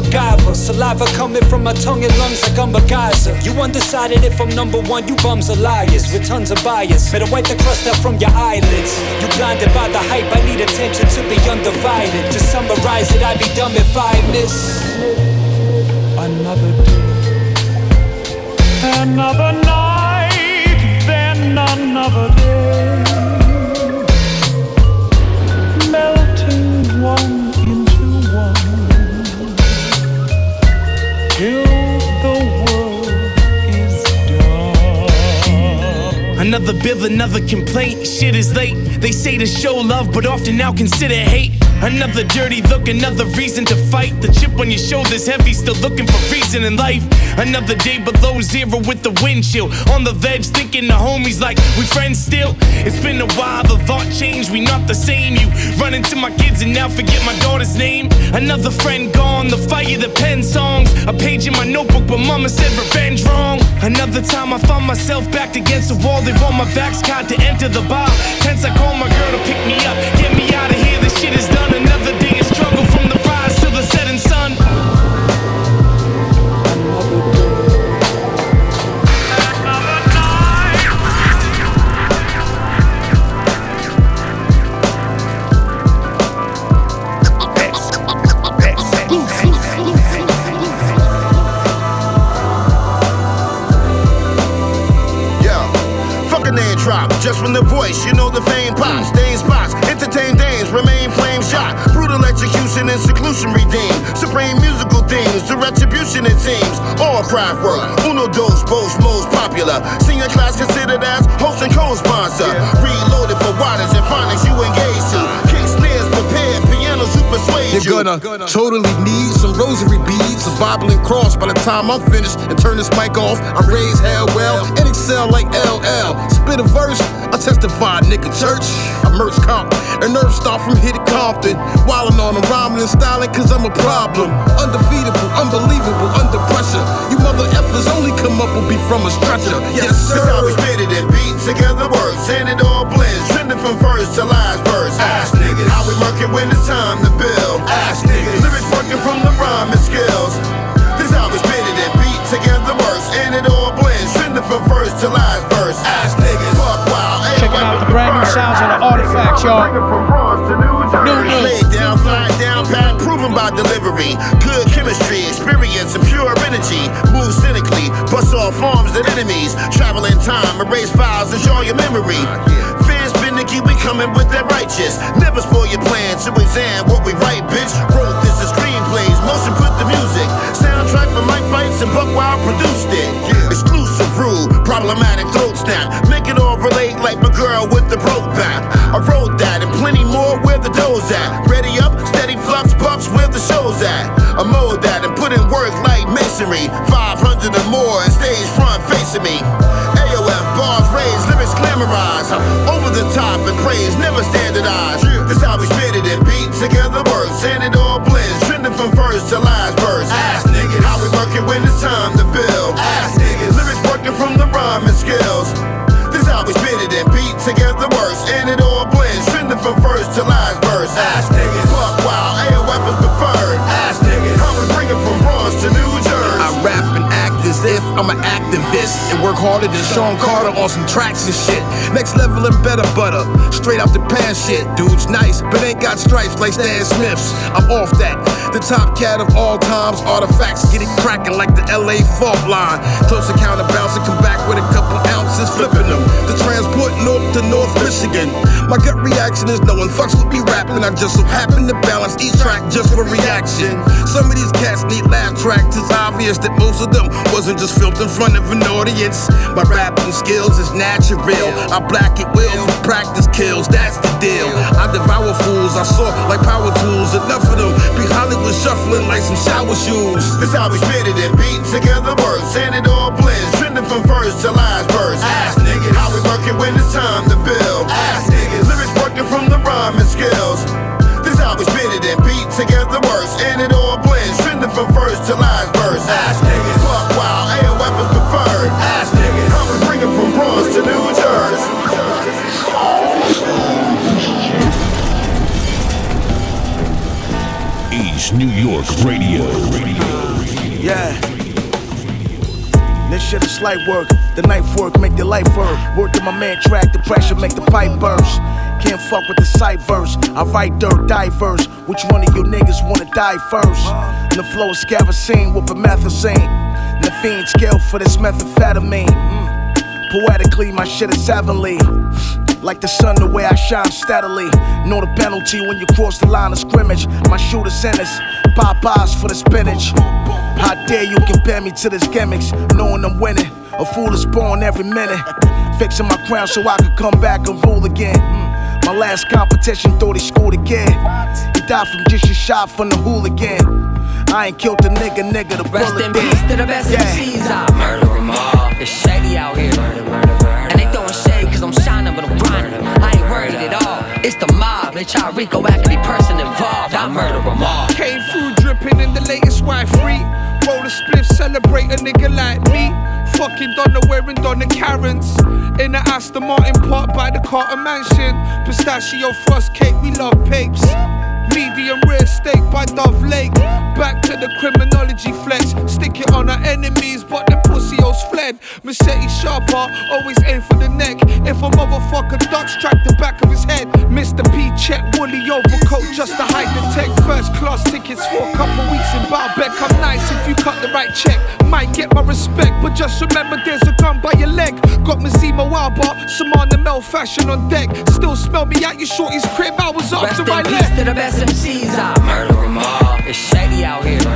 S31: Saliva coming from my tongue and lungs like I'm a geyser. You undecided if I'm number one, you bums are liars with tons of bias. Better wipe the crust out from your eyelids. You blinded by the hype, I need attention to be undivided. To summarize it, I'd be dumb if I miss.
S30: another day, another night, then another day,
S19: Another bill, another complaint. Shit is late. They say to show love, but often now consider hate. Another dirty look, another reason to fight. The chip on your shoulder's heavy, still looking for reason in life. Another day below zero with the wind chill. On the ledge, thinking the homies like we friends still. It's been a while, the thought changed, we not the same. You run into my kids and now forget my daughter's name. Another friend gone, the fire, the pen songs. A page in my notebook, but mama said revenge wrong. Another time I found myself backed against the wall. They want my back card to enter the bar. Tense, I call my girl to pick me up. Get me out of
S16: voice, you know the fame pops. Stain spots, entertain dames, remain flame shot. Brutal execution and seclusion redeemed. Supreme musical themes, the retribution it seems. All craft work, uno dos, both most popular. Senior class considered as host and co-sponsor. Reloaded for waters and phonics you engage to. Kick snares prepared, piano super persuasion. gonna totally need some rosary beads, a Bible and cross by the time I'm finished and turn this mic off. I raise hell well and excel like LL. Spit a verse, I testify, nigga. Church, I merch comp. And nerve start from here to Compton. Wildin' on them, rhyming and styling, cause I'm a problem. Undefeatable, unbelievable, under pressure. You mother effers only come up will be from a stretcher. Yes, sir.
S32: That's how we spit it and beat together words, and it all blends. Trending from verse to last verse. Ass niggas. How we working when it's time to build. Ass niggas. Lyrics working from the rhyming skills. This how we spit it and beat together words, and it all blends. Trending from verse to last verse. Ass niggas. Fuck wild.
S5: Checking out the brand new sounds on the artifacts, y'all. New.
S16: Laid down, flying down, pat, proven by delivery. Good chemistry, experience, and pure energy. Move cynically, bust off arms at enemies. Travel in time, erase files, enjoy your memory. Finicky, we coming with that righteous. Never spoil your plans to examine what we write, bitch. Wrote this as screenplays, motion put the music. Soundtrack for Mike Fights and Buckwild produced it. Exclusive rule, problematic throat snap. Make it all relate like my girl with the broke back. I wrote that and plenty more where the dough's at. Ready up, steady flux, bucks where the show's at. I mold that and put in work like masonry. 500 or more and stage front facing me. AOF bars raised, glamorized. Over the top and praise, never standardized. This how we spit it and beat together words, and it all blends. Trending from verse to last verse. Ass niggas. How we working when it's time to build. Ass niggas. Lyrics working from the rhyming skills. This how we spit it and beat together words, and it all blends. Trending from verse to last verse. Ass niggas.
S14: I'm an activist and work harder than Sean Carter on some tracks and shit. Next level and better butter, straight out the pan shit. Dude's nice, but ain't got stripes like Stan Smith's. I'm off that. The top cat of all times, artifacts get it cracking like the LA fault line. Close encounter bounce and come back with a couple ounces, flipping them. The transport north to North Michigan. My gut reaction is no one fucks with me rapping. I just so happen to balance each track just for reaction. Some of these cats need laugh tracks. It's obvious that most of them wasn't just filmed in front of an audience. My rapping skills is natural. I black it will for practice kills. That's the deal. I devour fools. I saw like power tools. Enough of them be Hollywood shuffling like some shower shoes.
S32: This how we spit it and beat together words, and it all blends. Trending from first to last verse. Ass niggas. How we working when it's time to build. Ass niggas. Lyrics working from the rhyming skills. This how we it and beat together words, and it all blends. Trending from verse to last verse. Ass niggas. Fuck wild, AOF is preferred. Ass niggas. How we bring it from Bronx to New Jersey.
S33: East New York Radio.
S14: Yeah. This shit is light work. The knife work make the life work. Working my man track, the pressure make the pipe burst. Can't fuck with the sight verse. I write dirt, diverse. Which one of you niggas wanna die first? And the flow is scavocene with a methazine. The fiend scale for this methamphetamine. Mm. Poetically, my shit is heavenly. Like the sun, the way I shine steadily. Know the penalty when you cross the line of scrimmage. My shooter centers, Popeyes for the spinach. How dare you compare me to this gimmicks? Knowing I'm winning, a fool is born every minute. Fixing my crown so I could come back and rule again. Mm. My last competition, thought he scored again. He died from just a shot from the hooligan. I ain't killed the nigga, nigga, the
S34: Rest
S14: bullet
S34: in
S14: did.
S34: peace to the best MCs. I murder them all. It's shady out here. And they throwing shade cause I'm shining, but I'm grinding. I ain't worried at all. It's the mob. They try Rico every person involved. I murder them all.
S35: Came food dripping in the latest white free. Roll a spliff, celebrate a nigga like me. Fucking Donna wearing Donna Karans. In the Aston Martin park by the Carter Mansion. Pistachio frost cake, we love papes. Medium rare steak by Dove Lake. Back to the criminology flex. Stick it on our enemies, but the pussios fled. Machete sharper, always aim for the neck. If a motherfucker ducks, track the back of his head. Mr. P check woolly overcoat just to hide the tech. First class tickets for a couple weeks in Baalbek. I'm nice if you cut the right check. Might get my respect, but just remember there's a gun by your leg. Got Mazima Waba, Samana Mel fashion on deck. Still smell me at your shorty's crib. I was
S34: Rest
S35: after
S34: in
S35: my left.
S34: to the best MCs. I murder them all. It's shady out here.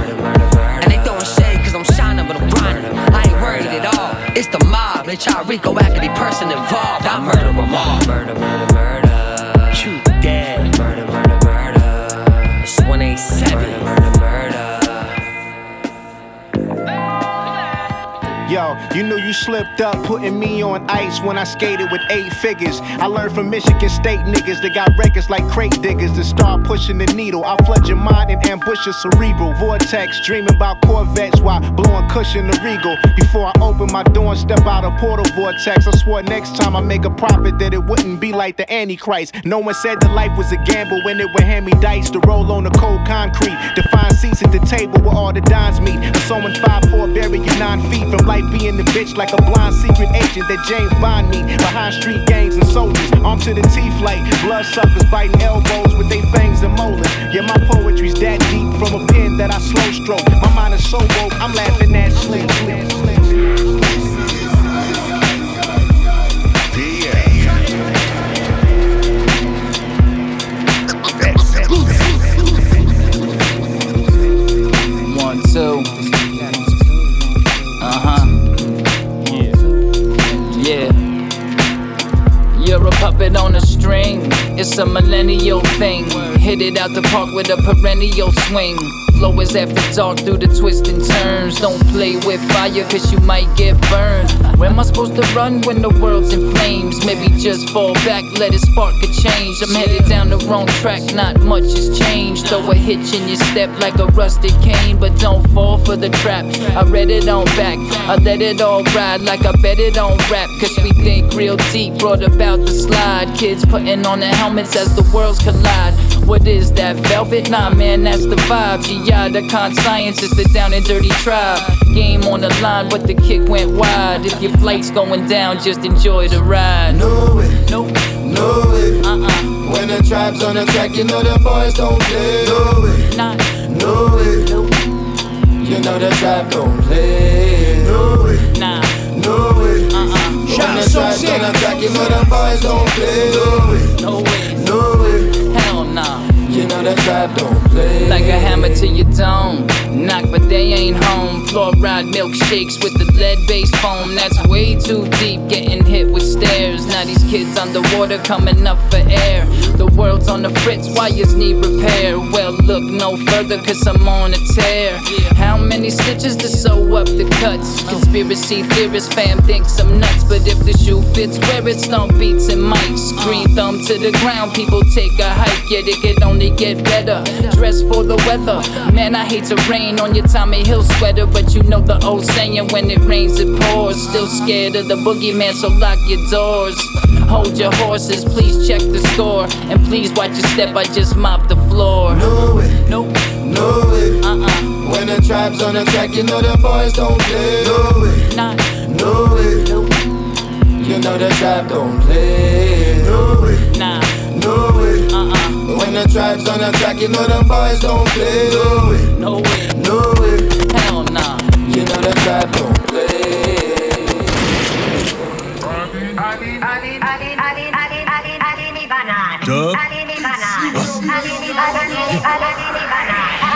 S34: And they throwing shade cause I'm shining, but I'm grinding. I ain't worried at all. It's the mob. They try to Rico every person involved. I murder them all. Murder, murder, murder. True dead. Murder, murder, murder. It's 187.
S36: Dog. You knew you slipped up, putting me on ice when I skated with eight figures. I learned from Michigan State niggas that got records like crate diggers to start pushing the needle. I flood your mind and ambush your cerebral vortex, dreaming about Corvettes while blowing cushion the regal. Before I open my door and step out a portal vortex, I swore next time I make a profit that it wouldn't be like the Antichrist. No one said that life was a gamble when it would hand me dice to roll on the cold concrete, to find seats at the table where all the dons meet. I'm sewing 5'4, bury you nine feet from life being the bitch like a blind secret agent that James Bond me behind street gangs and soldiers. Armed to the teeth like bloodsuckers biting elbows with they fangs and molars. Yeah, my poetry's that deep from a pen that I slow stroke. My mind is so woke, I'm laughing at sleep.
S37: One, two. Puppet on a string. It's a millennial thing. Hit it out the park with a perennial swing. Flow is after dark through the twists and turns. Don't play with fire, cause you might get burned. Where am I supposed to run when the world's in flames? Maybe just fall back, let it spark a change. I'm headed down the wrong track, not much has changed. Throw a hitch in your step like a rusted cane, but don't fall for the trap. I read it on back, I let it all ride like I bet it on rap. Cause we think real deep, brought about the slide. Kids putting on their helmets as the worlds collide. What is that, velvet? Nah, man, that's the vibe. GI, the con science is the down and dirty tribe. Game on the line, but the kick went wide. If your flight's going down, just enjoy the ride.
S38: No way,
S37: nope,
S38: no way.
S37: Uh-uh.
S38: When the tribe's on the track, you know the boys don't play. No way,
S37: Not,
S38: no way. You know the tribe don't play. No way,
S37: nah,
S38: no way.
S37: Uh-uh.
S38: When the tribe's on the track, you know the boys don't play. No way,
S37: No way,
S38: know tribe don't play.
S37: Like a hammer to your dome. Knock, but they ain't home. Fluoride milkshakes with the lead based foam. That's way too deep, getting hit with stairs. Now these kids underwater coming up for air. The world's on the fritz, wires need repair. Well, look no further, cause I'm on a tear. How many stitches to sew up the cuts? Conspiracy theorists, fam, thinks I'm nuts. But if the shoe fits, wear it, stomp beats and mics. Green thumb to the ground, people take a hike. Yet it could only get better. Dress for the weather. Man, I hate to rain on your Tommy Hill sweater, but you know the old saying when it rains, it pours. Still scared of the boogeyman, so lock your doors. Hold your horses, please check the score. And please watch your step, I just mopped the floor.
S38: No way,
S37: Nope,
S38: no way.
S37: uh uh,
S38: When the tribe's on the track, you know the boys don't play. No way,
S37: not,
S38: no way.
S37: nope,
S38: You know the tribe don't play. No way,
S37: nah,
S38: no way. When the tribe's on the track, you know them boys don't play. No way,
S37: no way,
S38: no way.
S37: hell nah.
S38: You know the tribe don't play.
S39: Dub.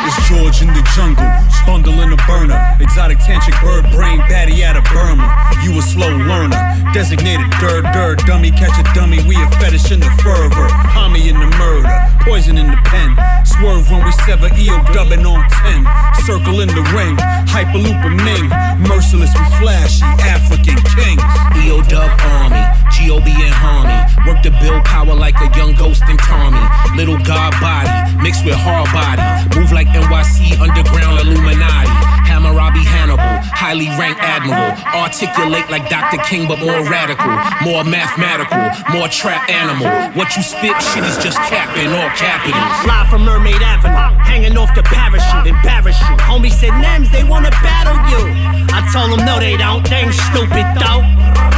S39: It's George in the jungle, bundle in a burner. Exotic tantric bird brain, baddie out of Burma. You a slow learner, designated dirt, dirt, dummy, catch a dummy. We a fetish in the fervor, homie in the murder, poison in the pen. Swerve when we sever, EO dubbing on 10. Circle in the ring, hyperloop and Ming. Merciless, we flashy, African king.
S40: EO dub army, GOB and Harmony. Work the bill power like a young ghost in Tommy. Little god body, mixed with hard body. Move like NYC underground Illuminati. Hammurabi Hannibal, highly ranked admiral. Articulate like Dr. King, but more radical. More mathematical, more trap animal. What you spit, shit is just capping, all capitals.
S41: Live from Mermaid Avenue, hanging off the parachute, embarrass you. Homie said, Nems, they wanna battle you. I told them, no, they don't. They ain't stupid, though.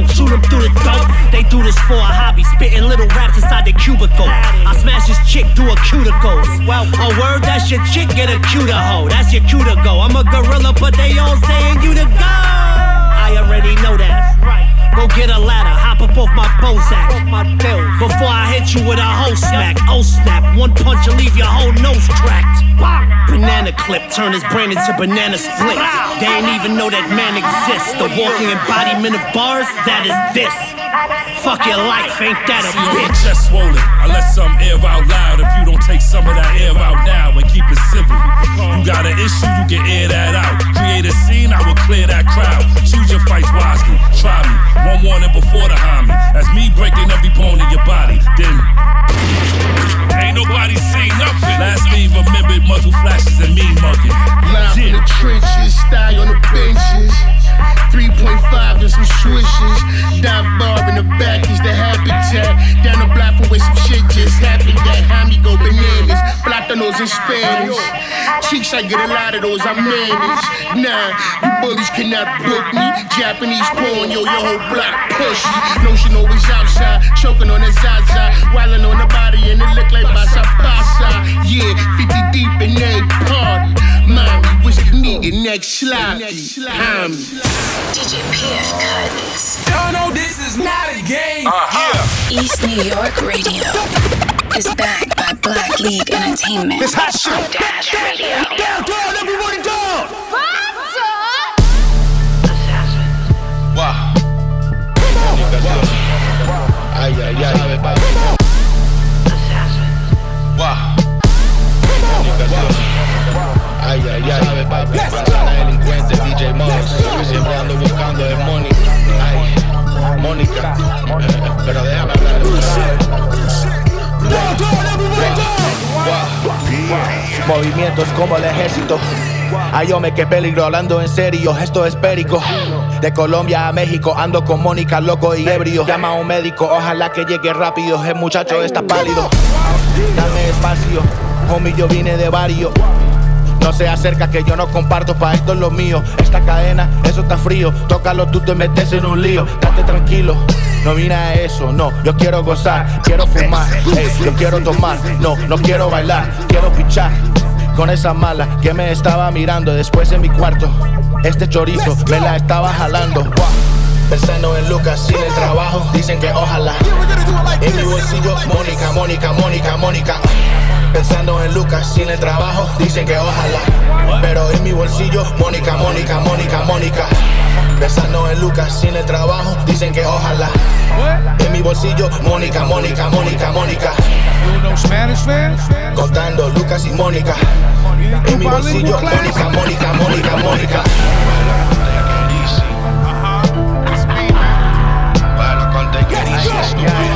S41: Bang, shoot them through the throat. They do this for a hobby, spitting little raps inside their cubicle. I smash this chick through her cuticles. Well, a word, that's your chick, get a cuter hoe. That's your to go. I'm a gorilla, but they all saying you to go. I already know that. Go get a ladder, hop up off my Bozak. Before I hit you with a whole smack, oh snap, one punch will leave your whole nose cracked. Banana clip, turn his brain into banana split. They ain't even know that man exists. The walking embodiment of bars, that is this. Fuck your life, ain't that a
S39: See your
S41: bitch?
S39: chest swollen. I let some air out loud. If you don't take some of that air out now and keep it civil, you got an issue, you can air that out. Create a scene, I will clear that crowd.
S42: There before the homie. That's me breaking every bone in your body. Then ain't nobody say nothing. Last thing remembered muzzle flashes and me mugging.
S43: Live in the trenches, style on the benches. 3.5 and some swishes. Dive bar in the back is the habitat. Down the block from where some shit just happened. That homie go bananas. Plátanos in Spanish. Cheeks, I get a lot of those, I manage. Nah, you bullies cannot book me. Japanese porn, yo, your whole block pushy. Notion always outside, choking on the Zaza. Wildin' on the body and it look like Basa Basa. Yeah, 50 deep in that party. Mommy, neat and next sloppy. Homie.
S44: DJ PF Cuts.
S45: Y'all know this is not a game.
S44: Uh-huh. East New York Radio is backed by Black League Entertainment.
S45: It's hot shit.
S44: Dash Radio.
S45: Down, down, everybody down.
S26: Movimientos como el ejército. Ayome, qué peligro, hablando en serio, esto es perico. De Colombia a México, ando con Mónica, loco y ebrio. Llama a un médico, ojalá que llegue rápido. El muchacho está pálido. Dame espacio, homie, yo vine de barrio. No se acerca que yo no comparto, pa' esto es lo mío. Esta cadena, eso está frío. Tócalo tú te metes en un lío. Date tranquilo. No vine a eso, no, yo quiero gozar, quiero fumar, ey, yo quiero tomar, no, no quiero bailar, quiero pichar con esa mala que me estaba mirando después en mi cuarto. Este chorizo me la estaba jalando. Pensando en Lucas sin el trabajo, dicen que ojalá. En mi bolsillo, Mónica, Mónica, Mónica, Mónica. Pensando en Lucas sin el trabajo, dicen que ojalá. Pero en mi bolsillo, Mónica, Mónica, Mónica, Mónica. Pensando en Lucas sin el trabajo, dicen que ojalá. En mi bolsillo, Mónica, Mónica, Mónica, Mónica. Contando Lucas y Mónica. En mi bolsillo, Mónica, Mónica, Mónica, Mónica.
S10: I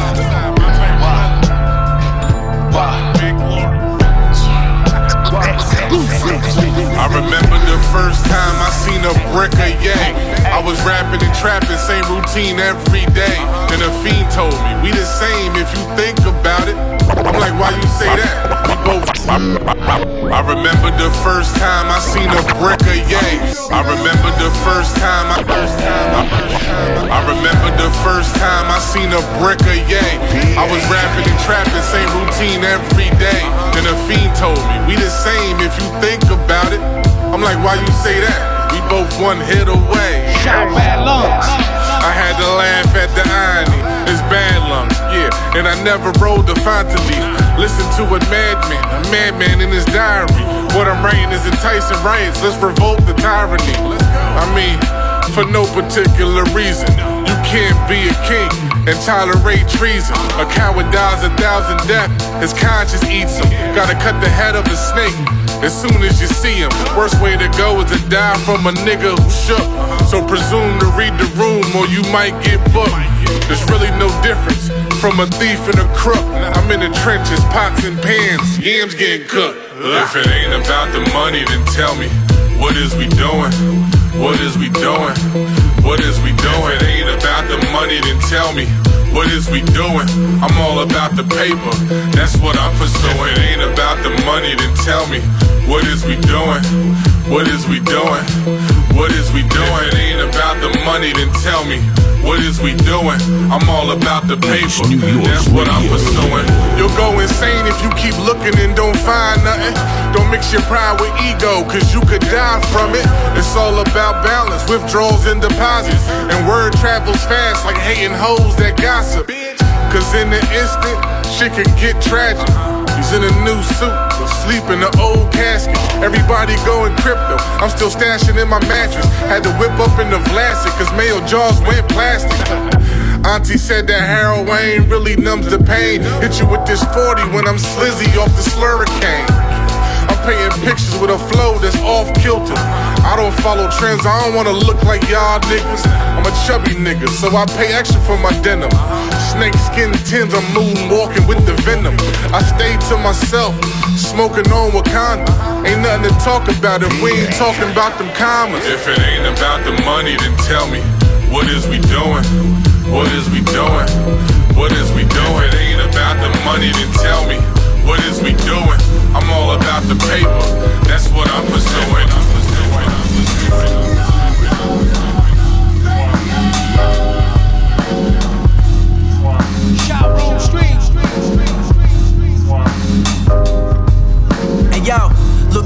S10: remember the first time I seen a brick of yay. I was rapping and trapping, same routine every day. Then a fiend told me, we the same if you think about it. I'm like, why you say that? We both. I, remember the first time I seen a brick of yay. I remember the first time I first time I first time. I remember the first time I seen a brick of yay. I was rapping and trapping, same routine every day. Then a fiend told me, we the same if you think about it. I'm like, why you say that? We both one hit away.
S5: Bad lungs.
S10: I had to laugh at the irony. It's bad lungs, yeah. And I never rolled the Fanta leaf. Listen to a madman, a madman in his diary. What I'm writing is enticing riots. Let's revolt the tyranny. I mean, for no particular reason. You can't be a king and tolerate treason. A coward dies a thousand deaths. His conscience eats him. Gotta cut the head of a snake as soon as you see him. Worst way to go is to die from a nigga who shook. So presume to read the room or you might get booked. There's really no difference from a thief and a crook. I'm in the trenches, pots and pans, yams getting cooked. If it ain't about the money, then tell me, what is we doing? What is we doing? What is we doing? It ain't about the money, then tell me. What is we doing? I'm all about the paper. That's what I'm pursuing. It ain't about the money, then tell me. What is we doing? What is we doing? What is we doing? If it ain't about the money, then tell me. What is we doing? I'm all about the paper. That's what I'm pursuing. You'll go insane if you keep looking and don't find nothing. Don't mix your pride with ego, cause you could die from it. It's all about balance, withdrawals and deposits. And word travels fast like hating hoes that gossip. Cause in the instant, shit can get tragic. In a new suit, sleep in an old casket. Everybody going crypto. I'm still stashing in my mattress. Had to whip up in the Vlasic, cause mail jaws went plastic. *laughs* Auntie said that heroin really numbs the pain. Hit you with this 40 when I'm slizzy off the slurricane. I'm painting pictures with a flow that's off kilter. I don't follow trends, I don't wanna look like y'all niggas. I'm a chubby nigga, so I pay extra for my denim. Snake skin tins, I'm moonwalking with the venom. I stay to myself, smoking on Wakanda. Ain't nothing to talk about if we ain't talking about them commas. If it ain't about the money, then tell me, what is we doing? What is we doing? What is we doing? If it ain't about the money, then tell me, what is we doing? I'm all about the paper, that's what I'm pursuing. I'm pursuing. I'm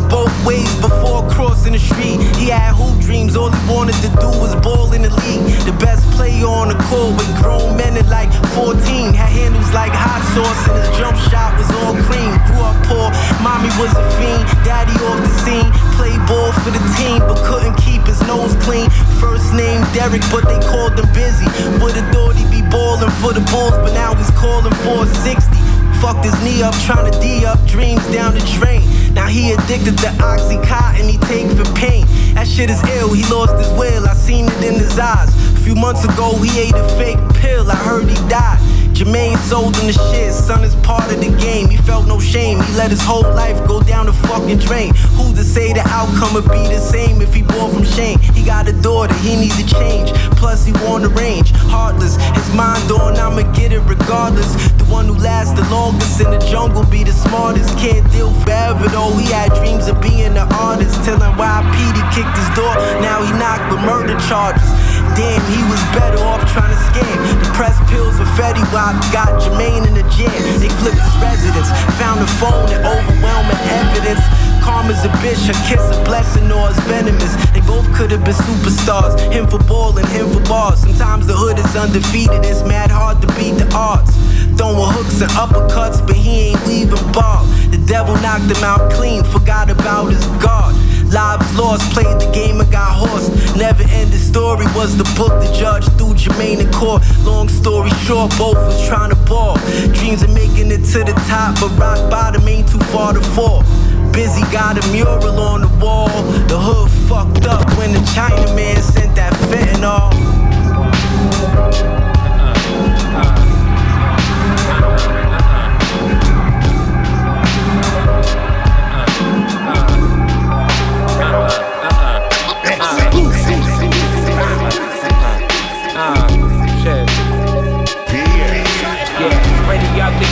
S21: both ways before crossing the street. He had hoop dreams, all he wanted to do was ball in the league. The best player on the court with grown men at like 14. Had handles like hot sauce, and his jump shot was all cream. Grew up poor, mommy was a fiend, daddy off the scene. Played ball for the team, but couldn't keep his nose clean. First name Derek, but they called him busy. Would've thought he'd be balling for the Bulls, but now he's calling for 60. Fucked his knee up, trying to D up dreams down the drain. Now he addicted to Oxycontin, he take for pain. That shit is ill, he lost his will, I seen it in his eyes. A few months ago, he ate a fake pill, I heard he died. Jermaine sold him the shit, son is part of the game. He felt no shame, he let his whole life go down the fucking drain. Who's to say the outcome would be the same if he bore from shame? He got a daughter, he needs to change. Plus, he won the range, heartless. His mind on, I'ma get it regardless. The one who lasts the longest in the jungle be the smartest. Can't deal forever though. He had dreams of being an artist. Telling why Petey kicked his door. Now he knocked with murder charges. Damn, he was better off trying to scam. The press pills for Fetty Wap got Jermaine in the jam. They flipped his residence, found the phone and overwhelming evidence. Karma's a bitch, her kiss a blessing or it's venomous. They both could have been superstars, him for ball and him for bars. Sometimes the hood is undefeated, it's mad hard to beat the odds. Throwing hooks and uppercuts, but he ain't leaving ball. The devil knocked him out clean, forgot about his guard. Lives lost, played the game and got horsed. Never ended story was the book the judge threw Jermaine in court. Long story short, both was trying to ball. Dreams of making it to the top, but rock bottom ain't too far to fall. Busy got a mural on the wall. The hood fucked up when the Chinaman sent that fentanyl.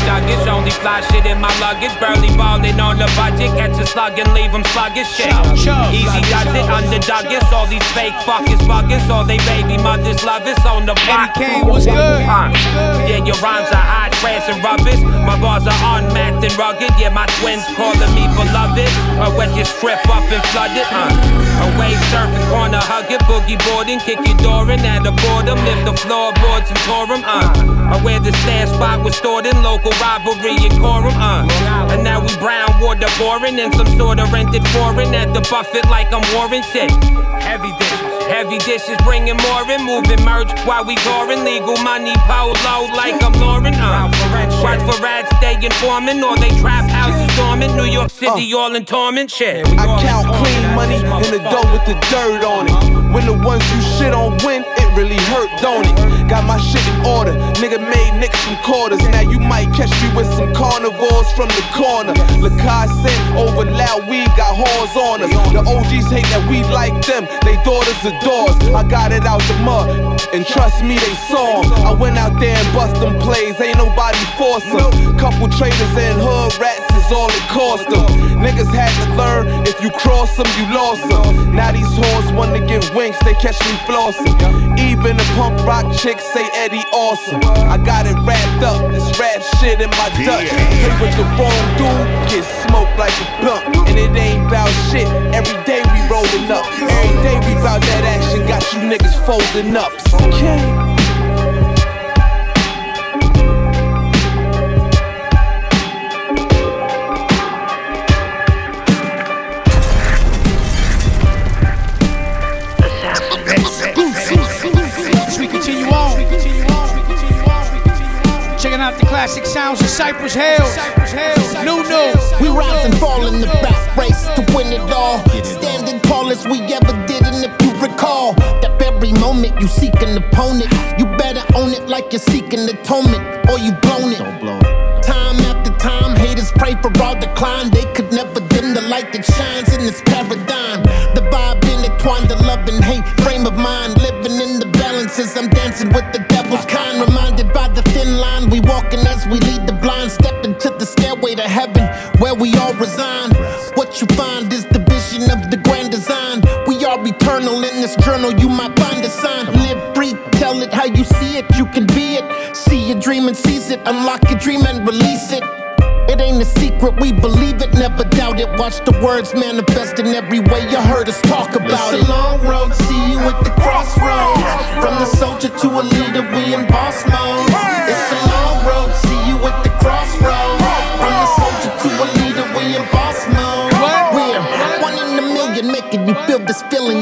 S46: Thuggish, only fly shit in my luggage. Barely ballin' on the budget, catch a slug and leave 'em sluggish. Shit. Easy does it, underdoggers. All these fake fuckers buggers, all they baby mothers love us on the block.
S5: Kane was good.
S46: Uh, yeah, your rhymes are high, trash and rubbish. My bars are unmatched and rugged. Yeah, my twins calling me beloved. Uh, when you strip up and flood it. Uh, a wave surfing, corner hugging, boogie boarding, kick your door in at the boredom, lift the floorboards and tore 'em. Uh, I where the stand spot was stored in local robbery and quorum. Uh, and now we brown water boring in some sort of rented foreign at the buffet like I'm Warren shit. Heavy dishes. Heavy dishes bringing more and moving merch while we touring. Legal money polo like I'm Lauren. Uh, watch for rats, stay informing, or they trap houses storming. New York City all in torment. Shit.
S39: I count clean money in the dough with the dirt on it. When the ones you shit on win, really hurt, don't it? Got my shit in order, nigga made nicks from quarters. Now you might catch me with some carnivores from the corner. Lakai sent over loud weed, got whores on us. The OGs hate that we like them, they daughters adores. I got it out the mud, and trust me, they saw 'em. I went out there and bust them plays, ain't nobody force 'em. Couple traders and hood rats is all it cost them. Niggas had to learn, if you cross them, you lost them. Now these whores wanna get winks, they catch me flossing. Even the punk rock chicks say Eddie awesome. I got it wrapped up, this rap shit in my Dutch. Play with the wrong dude, get smoked like a blunt. And it ain't about shit, every day we rolling up. Every day we bout that action, got you niggas folding up. Okay.
S5: Got the classic sounds of Cypress Hill. New new.
S47: We rise and fall in the back race to win it all. Standing tall as we ever did, and if you recall, that every moment you seek an opponent, you better own it like you're seeking atonement, or you blown it. Time after time, haters pray for all decline. They could never dim the light that shines in this paradigm. The vibe intertwined, the love and hate frame of mind, we lead the blind, step into the stairway to heaven where we all resign. What you find is the vision of the grand design. We are eternal in this journal, you might find a sign. Live free, tell it how you see it, you can be it. See your dream and seize it, unlock your dream and release it. It ain't a secret, we believe it, never doubt it. Watch the words manifest in every way you heard us talk about it. It's a long road, see you at the crossroads. From the soldier to a leader, we in boss mode.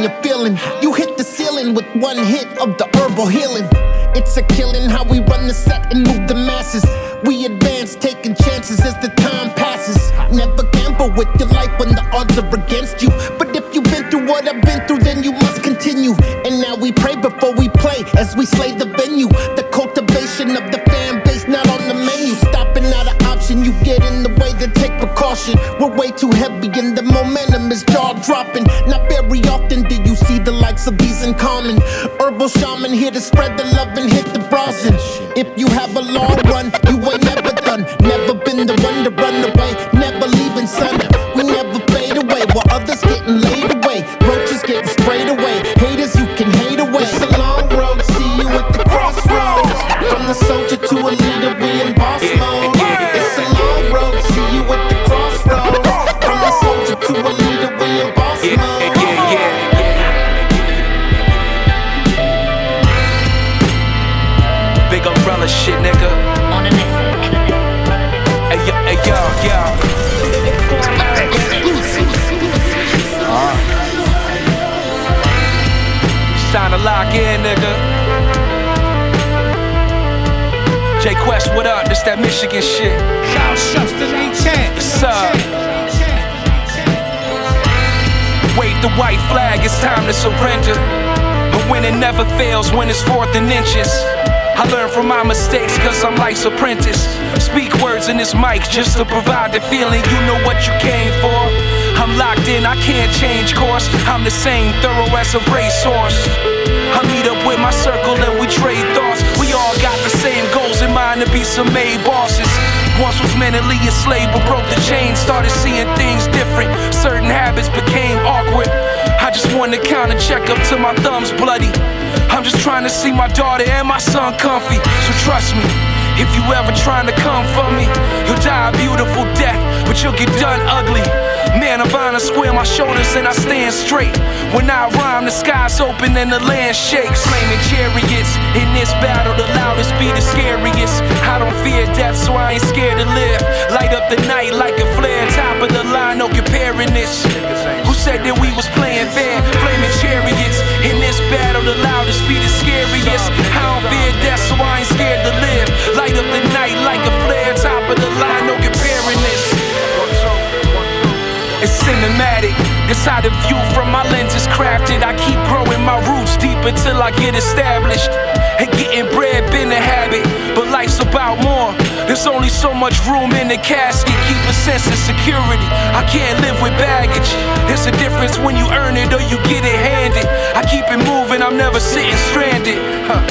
S47: You're feeling. You hit the ceiling with one hit of the herbal healing. It's a killing how we run the set and move the masses. We advance, taking chances as the time passes. Never gamble with your life when the odds are against you. But if you've been through what I've been through, then you must continue. And now we pray before we play as we slay the venue. The cultivation of the fan base not on the menu. Stopping not an option, you get in the way to take precaution. We're way too heavy and the momentum is jaw dropping. Not very often in common. Herbal shaman here to spread the love and hit the browsing. If you have a long run,
S18: Michigan shit.
S5: Substance810.
S18: What's up? Wave the white flag, it's time to surrender. But when it never fails, when it's fourth and inches. I learn from my mistakes, cause I'm life's apprentice. Speak words in this mic just to provide the feeling you know what you came for. I'm locked in, I can't change course. I'm the same, thorough as a racehorse. I meet up with my circle and we trade thoughts. We all got mind to be some made bosses. Once was mentally enslaved, but broke the chain. Started seeing things different. Certain habits became awkward. I just wanted to count and check up till my thumbs bloody. I'm just trying to see my daughter and my son comfy. So trust me, if you ever trying to come for me, you'll die a beautiful death, but you'll get done ugly. Man of honor, square my shoulders and I stand straight. When I rhyme, the sky's open and the land shakes. Flaming chariots in this battle, the loudest be the scariest. I don't fear death, so I ain't scared to live. Light up the night like a flare, top of the line, no comparing this. Who said that we was playing fair? Flaming chariots in this battle, the loudest be the scariest. I don't fear death, so I ain't scared to live. Light up the night like a flare, top of the line, no comparing. It's cinematic. This how the view from my lens is crafted. I keep growing my roots deep until I get established. And getting bread been a habit, but life's about more. There's only so much room in the casket. Keep a sense of security. I can't live with baggage. There's a difference when you earn it or you get it handed. I keep it moving. I'm never sitting stranded. Huh.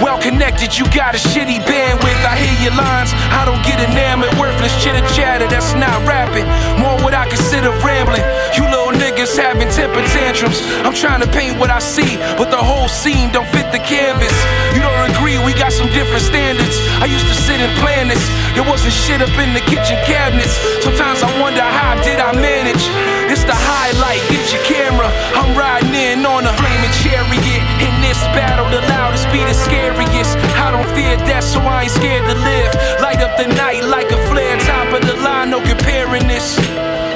S18: Well connected, you got a shitty bandwidth. I hear your lines, I don't get enamored. Worthless chitter chatter, that's not rapping. More what I consider rambling. You little niggas having temper tantrums. I'm trying to paint what I see, but the whole scene don't fit the canvas. You don't agree, we got some different standards. I used to sit and plan this. There wasn't shit up in the kitchen cabinets. Sometimes I wonder how did I manage? It's the highlight, get your camera. I'm riding in on a flaming chariot. This battle, the loudest be the scariest. I don't fear death, so I ain't scared to live. Light up the night like a flare, top of the line, no comparing this.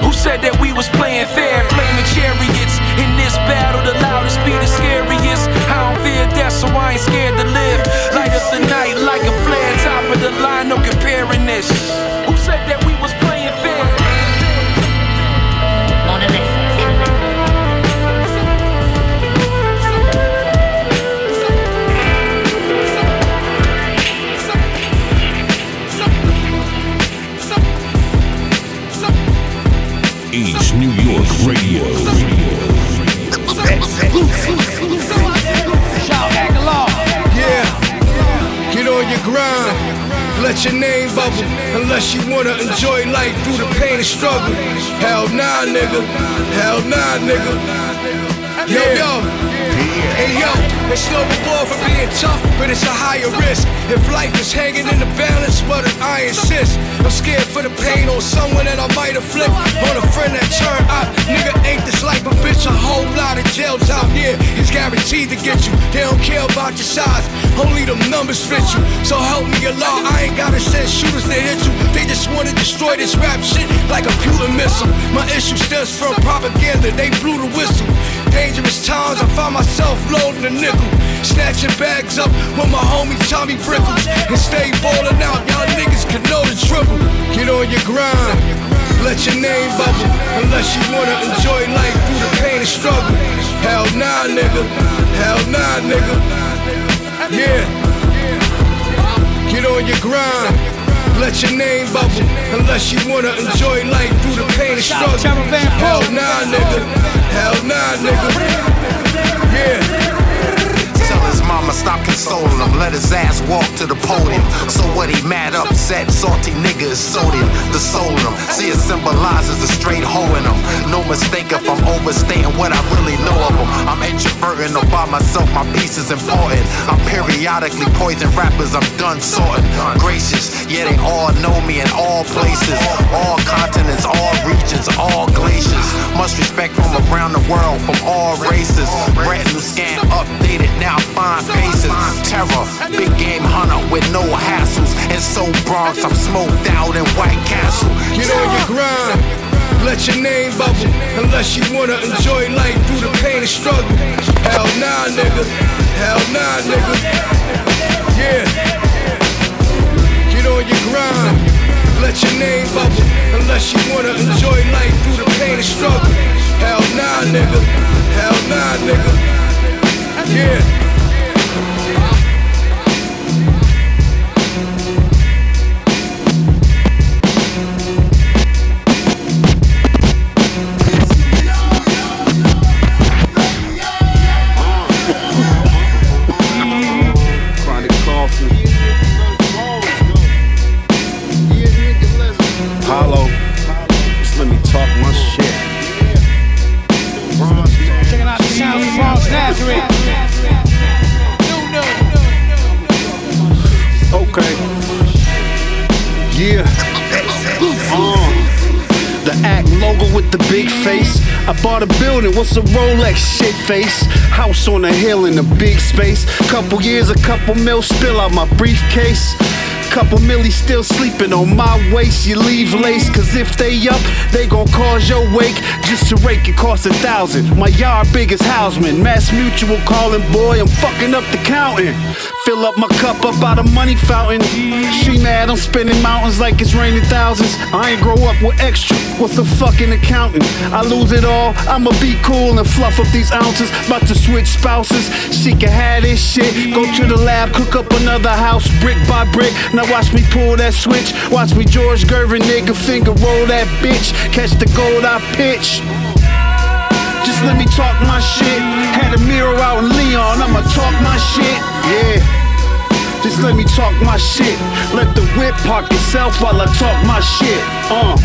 S18: Who said that we was playing fair? Flaming chariots. In this battle, the loudest be the scariest. I don't fear death, so I ain't scared to live. Light up the night like a flare, top of the line, no comparing this. Who said that we
S23: New York Radio.
S48: Yeah, get on your grind. Let your name bubble unless you wanna enjoy life through the pain and struggle. Hell nah, nigga. Hell nah, nigga. Yo, yo. Hey yo, it's no reward for being tough, but it's a higher risk. If life is hanging in the balance, well then I insist. I'm scared for the pain on someone that I might afflict. On a friend that turned out, nigga ain't this life a bitch. A whole lot of jail time here is guaranteed to get you. They don't care about your size, only them numbers fit you. So help me Allah, I ain't gotta send shooters to hit you. They just wanna destroy this rap shit like a computer missile. My issue stems from propaganda, they blew the whistle. Dangerous times, I find myself loading a nickel. Snatching bags up with my homie Tommy Brickles. And stay ballin' out, y'all niggas can know the dribble. Get on your grind, let your name bubble. Unless you wanna enjoy life through the pain and struggle. Hell nah, nigga. Hell nah, nigga. Yeah. Get on your grind. Let your name bubble unless you wanna enjoy life through the pain and struggle. Hell nah, nigga. Hell nah, nigga. Yeah.
S49: Tell his mama stop consoling him, let his ass walk to the podium. So what he mad upset, salty nigga is sodium, the soul him. See it symbolizes a straight hoe in him. No mistake if I'm overstating what I really know of him. I'm introverting or by myself, my piece is important. I'm periodically poison rappers, I'm done sorting. Gracious, yeah, they all know me in all places, all continents, all regions, all glaciers. Much respect from around the world, from all races. Brand new scan updated, now fine faces. Terror, big game hunter with no hassles. And so Bronx, I'm smoked out in White Castle.
S48: Get on your grind. Let your name bubble unless you wanna enjoy life through the pain and struggle. Hell nah, nigga. Hell nah, nigga. Yeah. Get on your grind. Let your name bubble unless you wanna enjoy life through the pain and struggle. Hell nah, nigga. Hell nah, nigga. Yeah.
S12: A Rolex shit face? House on a hill in a big space. Couple years, a couple mil spill out my briefcase. Couple milli still sleeping on my waist. You leave lace, cause if they up, they gon' cause your wake. Just to rake it costs a thousand. My yard biggest houseman. Mass mutual calling, boy, I'm fucking up the counting. Fill up my cup up out of money fountain. She mad, I'm spending mountains like it's raining thousands. I ain't grow up with extra. What's a fucking accountant? I lose it all. I'ma be cool and fluff up these ounces. About to switch spouses. She can have this shit. Go to the lab, cook up another house brick by brick. Now watch me pull that switch. Watch me George Gervin nigga finger roll that bitch. Catch the gold I pitch. Just let me talk my shit. Had a mirror out in Leon, I'ma talk my shit. Yeah. Just let me talk my shit. Let the whip park itself while I talk my shit. Uh.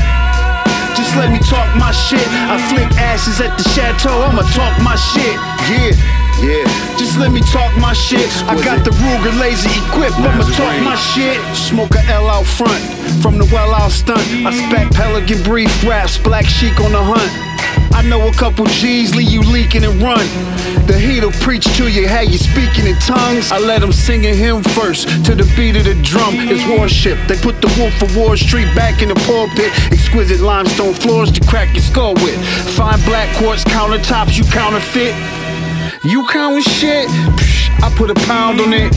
S12: Just let me talk my shit. I flick ashes at the chateau, I'ma talk my shit. Yeah. Yeah. Just let me talk my shit. I got the Ruger laser equipped, I'ma talk my shit. Smoke a L out front, from the well out stunt. I spec pelican brief raps, black chic on the hunt. I know a couple G's leave you leaking and run. The heat'll preach to you, how you speaking in tongues. I let them sing a hymn first to the beat of the drum. It's worship. They put the wolf of Wall Street back in the pulpit. Exquisite limestone floors to crack your skull with. Fine black quartz countertops, you counterfeit. You counting shit? Psh, I put a pound on it.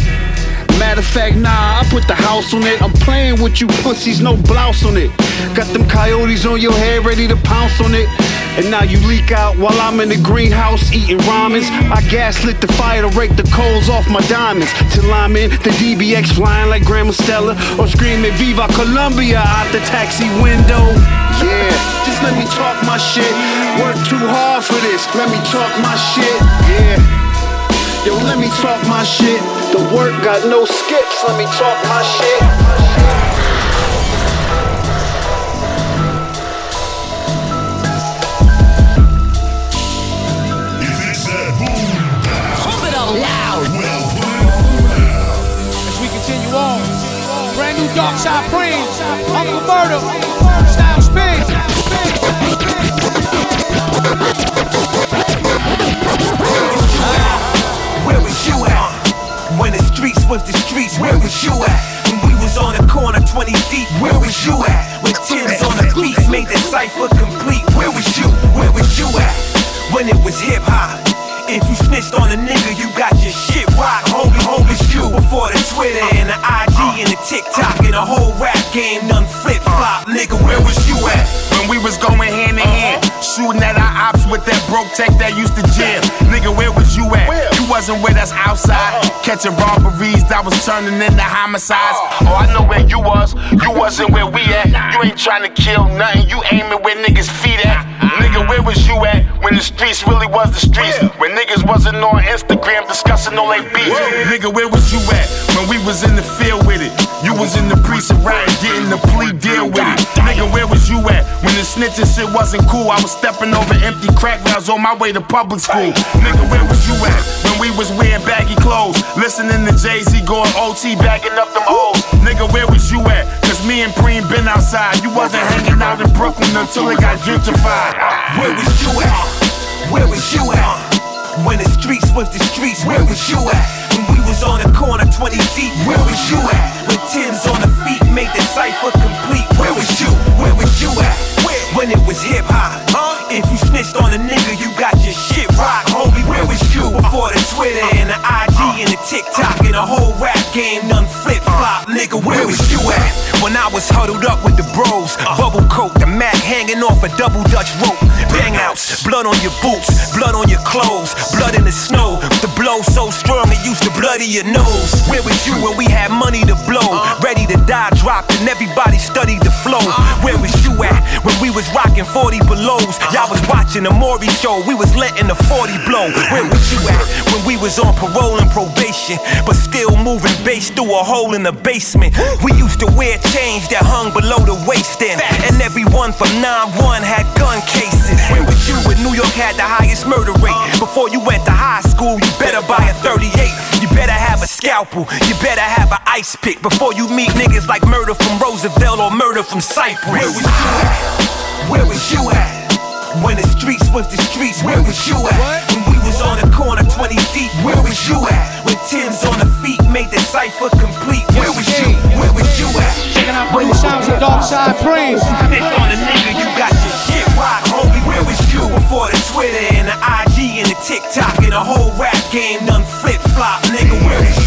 S12: Matter of fact, nah, I put the house on it. I'm playing with you pussies, no blouse on it. Got them coyotes on your head, ready to pounce on it. And now you leak out while I'm in the greenhouse eating ramens. I gaslit the fire to rake the coals off my diamonds. Till I'm in the DBX flying like Grandma Stella. Or screaming Viva Colombia out the taxi window. Yeah, just let me talk my shit. Work too hard for this, let me talk my shit. Yeah. Yo, let me talk my shit. The work got no skips, let me talk my shit.
S5: Continue on, brand new Darkside Preme, Uncle Murda, Style
S50: Where was you at? When the streets was the streets, where was you at? When we was on the corner 20 deep, where was you at? When Tim's on the beat made the cipher complete, where was you? Where was you at? When it was hip hop. If you snitched on a nigga, you got your shit rock. Homie, homie, you before the Twitter and the IG and the TikTok and the whole rap game done flip flop. Nigga, where was you at?
S16: When we was going hand in hand, uh-huh. shooting at our ops with that broke tech that used to jam. Nigga, where was you at? You wasn't with us outside, uh-huh. catching robberies that was turning into homicides. Uh-huh. Oh, I know where you was. You wasn't where we at. You ain't trying to kill nothing. You aiming where niggas feet at. Nigga, where was you at when the streets really was the streets? When niggas wasn't on Instagram discussing all they beef. Nigga, where was you at when we was in the field with it? You was in the precinct riot getting the plea deal with it. Nigga, where was you at when the snitching shit wasn't cool? I was stepping over empty crack rounds on my way to public school. Nigga, where was you at when we was wearing baggy clothes? Listening to Jay Z going OT, bagging up them O's. Nigga, where was you at? Me and Preem been outside. You wasn't hanging out in Brooklyn until it got gentrified.
S50: Where was you at? Where was you at? When the streets was the streets, where was you at? When we was on the corner 20 deep, where was you at? When Tim's on the feet made the cipher complete, where was you? Where was you at? When it was hip hop, huh? If you snitched on a nigga, you got your shit rock, homie. Where was you before the Twitter and the IG and the TikTok and the whole rap game done flip flop, nigga? Where was you at? When I was huddled up with the bros, uh. bubble coat, the Mac hanging off a double Dutch rope, bang outs, blood on your boots, blood on your clothes, blood in the snow. The blow so strong it used to bloody your nose. Where was you when we had money to blow, uh. ready to die, dropped, and everybody studied the flow? Uh. Where was you at when we was rocking 40 belows? Uh-huh. Y'all was watching the Maury show, we was letting the 40 blow. Where was you at when we was on parole and probation, but still moving bass through a hole in the basement? We used to wear chains that hung below the waist end, and everyone from 9-1 had gun cases. Where was you when New York had the highest murder rate? Before you went to high school, you better buy a 38. You better have a scalpel, you better have an ice pick before you meet niggas like murder from Roosevelt or murder from Cypress. Where was you at? Where was you at? When the streets was the streets, where was you at? When we was on the corner 20 deep, where was you at? With Tim's on the feet made the cipher complete, where was you? Where was you at?
S5: Checking out great sounds of Darkside Preme.
S50: Snitch on a nigga, you got your shit rock, homie. Where was you before the Twitter and the IG and the TikTok and the whole rap game done flip flop, nigga? Where was you?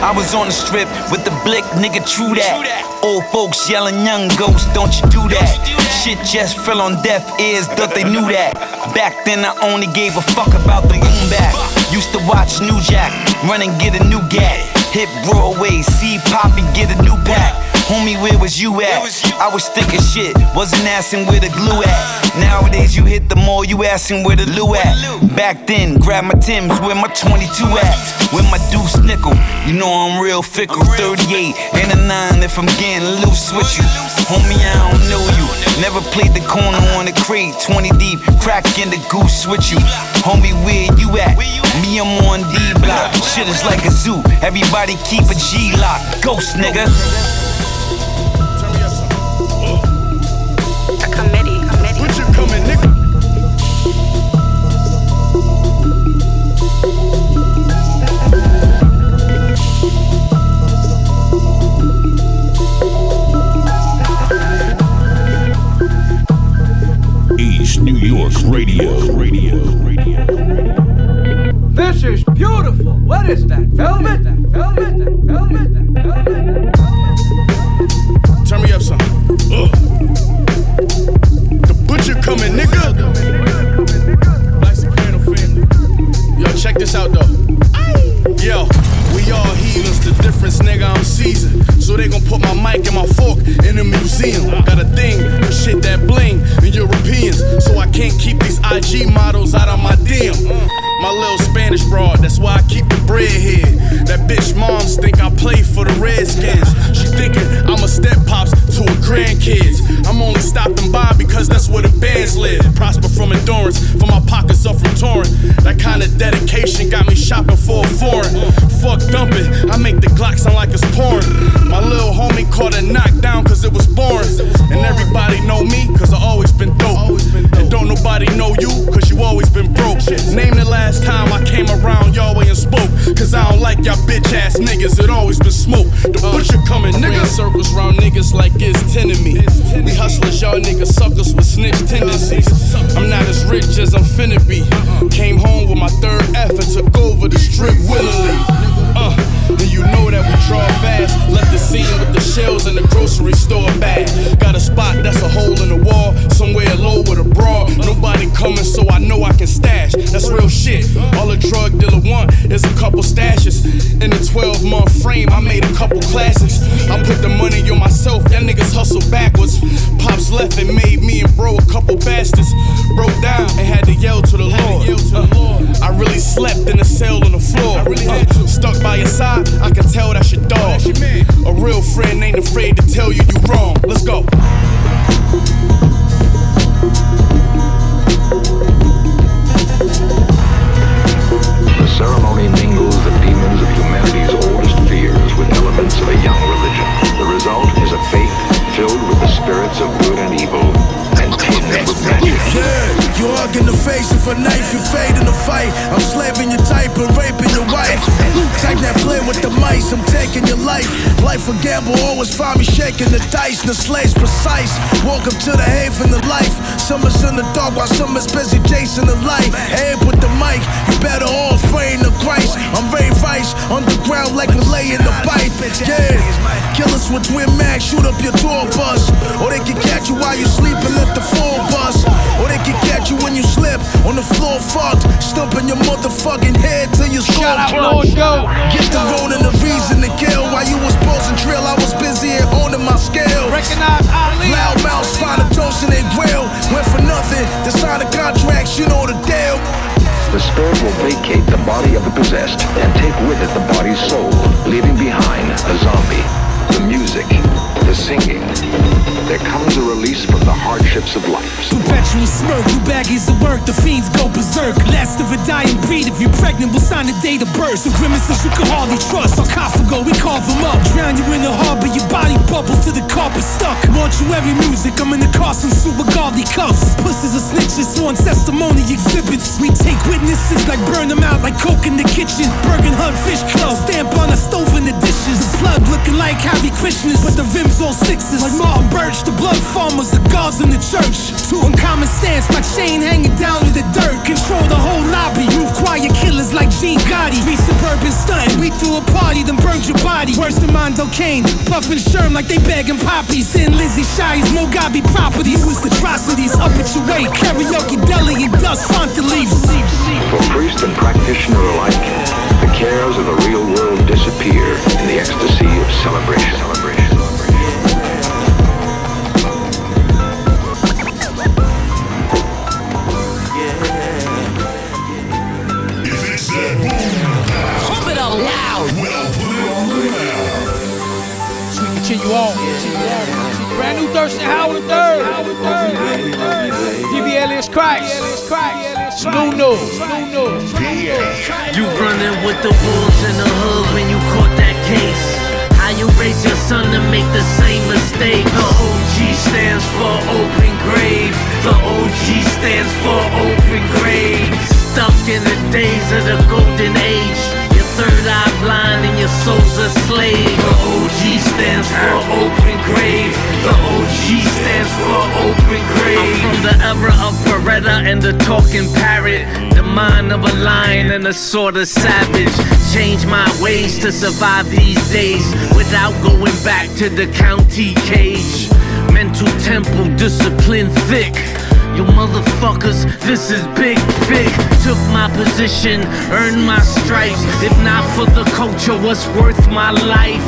S51: I was on the strip with the blick, nigga, true that. Old folks yelling, young ghosts, don't you do that. Shit just fell on deaf ears, thought they knew that. Back then I only gave a fuck about the boom back. Used to watch New Jack, run and get a new gat. Hit Broadway, see Poppy get a new pack. Homie, where was you at? I was thick as shit, wasn't asking where the glue at. Nowadays you hit the mall, you asking where the loo at. Back then, grab my Tims, where my 22 at? Where my deuce nickel? You know I'm real fickle. 38 and a 9 if I'm getting loose with you. Homie, I don't know you. Never played the corner on the crate, 20 deep, crack in the goose with you. Homie, where you at? Me, I'm on D block. Shit is like a zoo. Everybody keep a Glock. Ghost nigga.
S5: Beautiful. What is that? Velvet? Velvet? Velvet? Velvet?
S39: Turn me up some. Ugh. The butcher coming, nigga. Black Soprano family. Yo, check this out though. Yo, we all heathens. The difference, nigga, I'm seasoned. So they gon' put my mic and my fork in the museum. Got a thing for shit that bling and Europeans. So I can't keep these IG models out of my DM. My little Spanish broad, that's why I keep the bread here. That bitch moms think I play for the Redskins. She thinking I'm a step pops to her grandkids. I'm only stopping by because that's where the bands live. Prosper from endurance, for my pockets up from touring. That kind of dedication got me shopping for a foreign. Fuck dumping, I make the Glock sound like it's pouring. My little homie caught a knockdown cause it was boring. And everybody know me cause I always been dope. And don't nobody know you cause you always been broke. Name the last time I came around Yahweh and spoke. Cause I don't like y'all bitch ass niggas, it always been smoke. The butcher coming, nigga. circles round niggas like it's ten of me. We hustlers, y'all niggas suckers with snitch tendencies. I'm not as rich as I'm finna be. Came home with my third F and took over the strip willingly. Uh, and you know that we draw fast. Left the scene with the shells in the grocery store bag. Got a spot that's a hole in the wall, somewhere low with a broad. Nobody coming, so I know I can stash. That's real shit. All a drug dealer want is a couple stashes. In a 12 month frame, I made a couple classics. I put the money on myself, that niggas hustle backwards. Pops left and made me and bro a couple bastards. Broke down and had to yell to the Lord. Uh, I really slept in a cell on the floor. Uh, stuck by your side, I can tell that's your dog. A real friend ain't afraid to tell you you wrong. Let's go.
S52: The ceremony mingles the demons of humanity's oldest fears with elements of a young religion. The result is a faith filled with the spirits of good and evil
S14: Yeah, you hug in the face if a knife, you fade in the fight. I'm slaving your type and raping your wife. Type that play with the mice, I'm taking your life. Life a gamble, always find me shaking the dice. The slaves precise. Welcome to the haven of life. Summer's in the dark while summer's busy chasing the light. Abe with the mic, you better all praying to Christ. I'm Ray Rice, underground like we lay in the pipe. Yeah, killers with twin mags, shoot up your tour bus. Or they can catch you while you sleep and let the floor bust. Or they can catch you when you slip on the floor fucked. Stumping your motherfucking head till your skull
S53: Shout out, Lord Goat.
S14: Get the road and the reason to kill. While you was posing drill, I was busy at honing my scale.
S53: Recognize Ali.
S14: Loud mouths find a toast in their grill. Went for nothing to sign the contracts, you know the deal.
S52: The spirit will vacate the body of the possessed and take with it the body's soul, leaving behind a zombie. The singing. There comes a release from the hardships of life.
S5: Perpetual smirk, you baggies of work, the fiends go berserk. Last of a dying breed, if you're pregnant, we'll sign the date of birth. So grimaces you can hardly trust. Sarcophago, we carve them up. Drown you in the harbor, your body bubbles to the carpet stuck. Mortuary music, I'm in the Carson suit with godly cuffs. Pussies are snitches, on testimony exhibits. We take witnesses like burn them out like coke in the kitchen. Bergin Hunt Fish Club, stamp on a stove in the dishes. The flood looking like Harry Krishnas, but the rims all sixes. Like Martin Birch, the blood farmers, the gods in the church. Two uncommon stance, my chain hanging down in the dirt. Control the whole lobby. Move quiet killers like Gene Gotti. Three suburban stunting. We threw a party, then burned your body. Worse than Mondo Cane. Puffin' Sherm like they begging poppies. Sin Lizzie Shies, Mogabi properties. With atrocities up at your way. Karaoke deli and dust font leaves.
S52: For priest and practitioner alike, the cares of the real world disappear in the ecstasy of celebration.
S53: We on. Brand new Thurston Howard III. DB Alias Christ. Snoo Noo.
S54: You running with the wolves in the hood when you caught that case. How you raise your son to make the same mistake? The OG stands for open grave. The OG stands for open grave. Stuck in the days of the golden age. Third eye blind and your soul's a slave. The OG stands for open grave. The OG stands for open grave. I'm from the era of Beretta and the talking parrot. The mind of a lion and a sort of savage. Change my ways to survive these days without going back to the county cage. Mental temple discipline thick. You motherfuckers, this is big, big. Took my position, earned my stripes. If not for the culture, what's worth my life?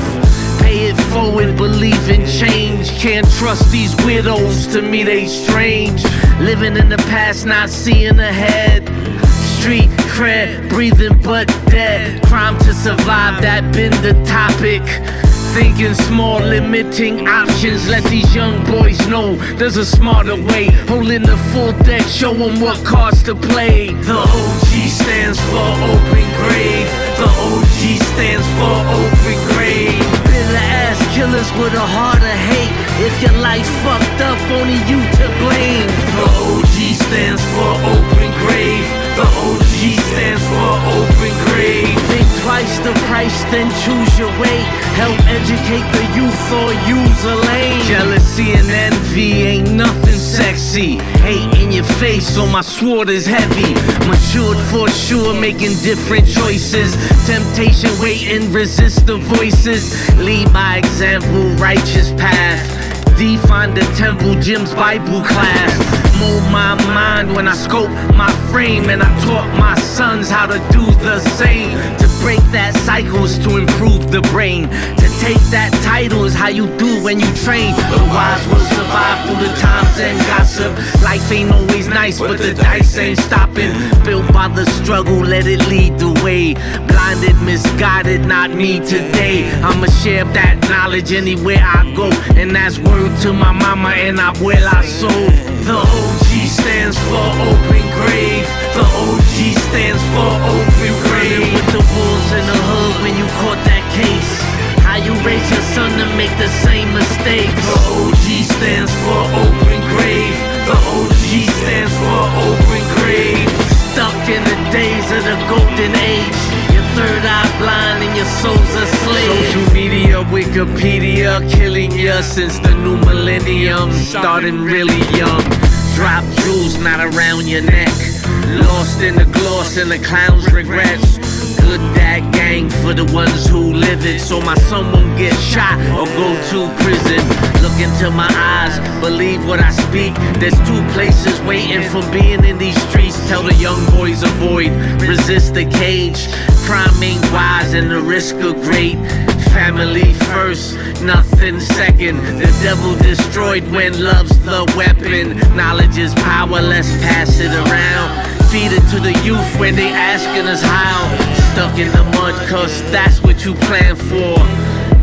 S54: Pay it forward, believe in change. Can't trust these widows, to me they strange. Living in the past, not seeing ahead. Street cred, breathing but dead. Crime to survive, that been the topic. Thinking small, limiting options. Let these young boys know there's a smarter way. Holding the full deck, show them what cards to play. The OG stands for open grave. The OG stands for open grave. Bitter ass killers with a heart of hate. If your life fucked up, only you to blame. The OG stands for open grave. The OG stands for open grave. Twice the price, then choose your way. Help educate the youth or use a lane. Jealousy and envy ain't nothing sexy. Hate in your face, so my sword is heavy. Matured for sure, making different choices. Temptation waiting, resist the voices. Lead by example, righteous path. Define the temple, Jim's Bible class. Mold my mind when I scope my frame, and I taught my sons how to do the same. To break that cycles to improve the brain. To take that title is how you do when you train. The wise will survive through the times and gossip. Life ain't always nice, but the dice ain't stopping. Built by the struggle, let it lead the way. Blinded, misguided, not me today. I'ma share that knowledge anywhere I go, and that's word to my mama and abuela soul. The OG stands for open grave. The OG stands for open grave. With the wolves in the hood when you caught that case. How you raise your son to make the same mistakes. The OG stands for open grave. The OG stands for open grave. Stuck in the days of the golden age. Your third eye blind and your soul's a slave. Social media, Wikipedia, killing ya since the new millennium. Starting really young. Drop jewels not around your neck. Lost in the gloss and the clown's regrets. Good dad gang for the ones who live it. So my son won't get shot or go to prison. Look into my eyes, believe what I speak. There's two places waiting for being in these streets. Tell the young boys avoid, resist the cage. Crime ain't wise and the risk are great. Family first, nothing second. The devil destroyed when love's the weapon. Knowledge is power, let's pass it around. Feed it to the youth when they asking us how. Stuck in the mud, cause that's what you plan for.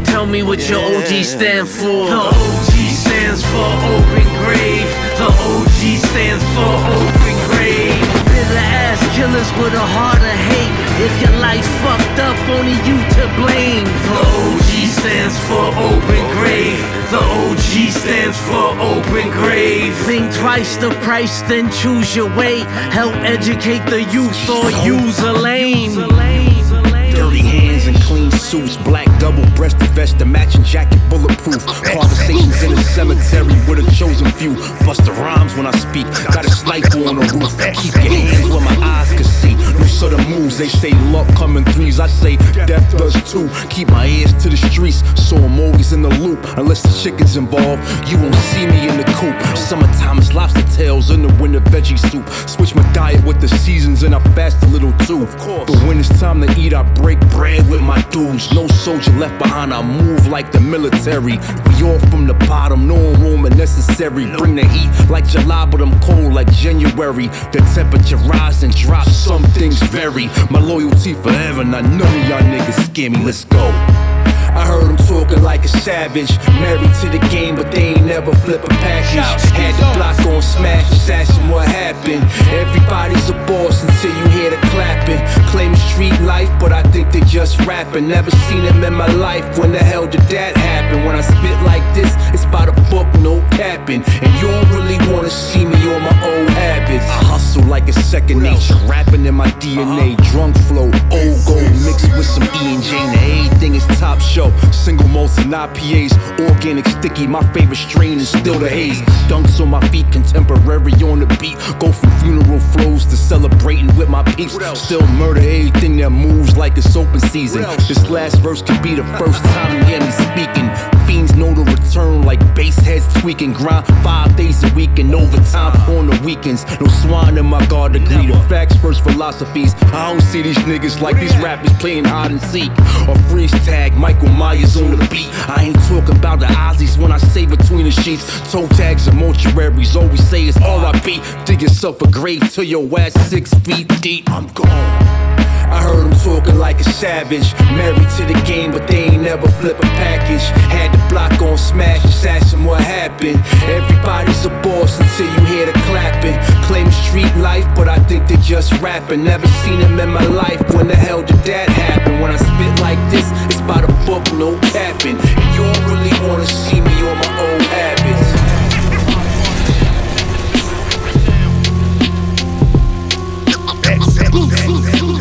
S54: Tell me what your OG stand for. The OG stands for open grave. The OG stands for open grave. Bitter ass killers with a heart of hate. If your life fucked up, only you to blame. The OG stands for open grave. The OG stands for open grave. Think twice the price, then choose your way. Help educate the youth or use a lane.
S20: Suits, black double breasted vest, a matching jacket, bulletproof. Conversations in the cemetery with a chosen few. Bust the rhymes when I speak, got a sniper on the roof. Keep your hands where my eyes can see. Loose of the moves, they say luck coming threes. I say death does too. Keep my ears to the streets, so I'm always in the loop. Unless the chicken's involved, you won't see me in the coop. Summertime is lobster tails in the winter veggie soup. Switch my diet with the seasons and I fast a little too. But when it's time to eat, I break bread with my dudes. No soldier left behind, I move like the military. We all from the bottom, no room unnecessary. Bring the heat like July, but I'm cold like January. The temperature rise and drop, some things vary. My loyalty forever, not none of y'all niggas scare me. Let's go. I heard him talking like a savage. Married to the game, but they ain't never flip a package. Had the block on smash, just asking what happened. Everybody's a boss until you hear the clapping. Claim street life, but I think they just rapping. Never seen him in my life. When the hell did that happen? When I spit like this, it's by the book, no capping. And you don't really wanna see me on my old habits. I hustle like it's second nature, rapping in my DNA. Drunk flow, old gold mixed with some E and J. Now everything is top shelf. Single malts and IPAs, organic sticky. My favorite strain is still the haze. Dunks on my feet, contemporary on the beat. Go from funeral flows to celebrating with my peeps. Still murder everything that moves like it's open season. This last verse could be the first time you hear me speaking. Fiends know the return like bass heads tweaking. Grind five days a week and overtime on the weekends. No swine in my guard degree. The facts first philosophies. I don't see these niggas like these rappers playing hide and seek. Or freeze tag Michael Myers on the beat. I ain't talking about the Aussies when I say between the sheets. Toe tags and mortuaries. Always say it's all I RIP. Dig yourself a grave till your ass six feet deep. I'm gone. I heard him talking like a savage. Married to the game, but they ain't never flip a package. Had the block on smash, just what happened. Everybody's a boss until you hear the clapping. Claim street life, but I think they just rapping. Never seen him in my life. When the hell did that happen? When I spit like this, it's by the book, no capping. You don't really wanna see me on my old habits.
S5: Shout,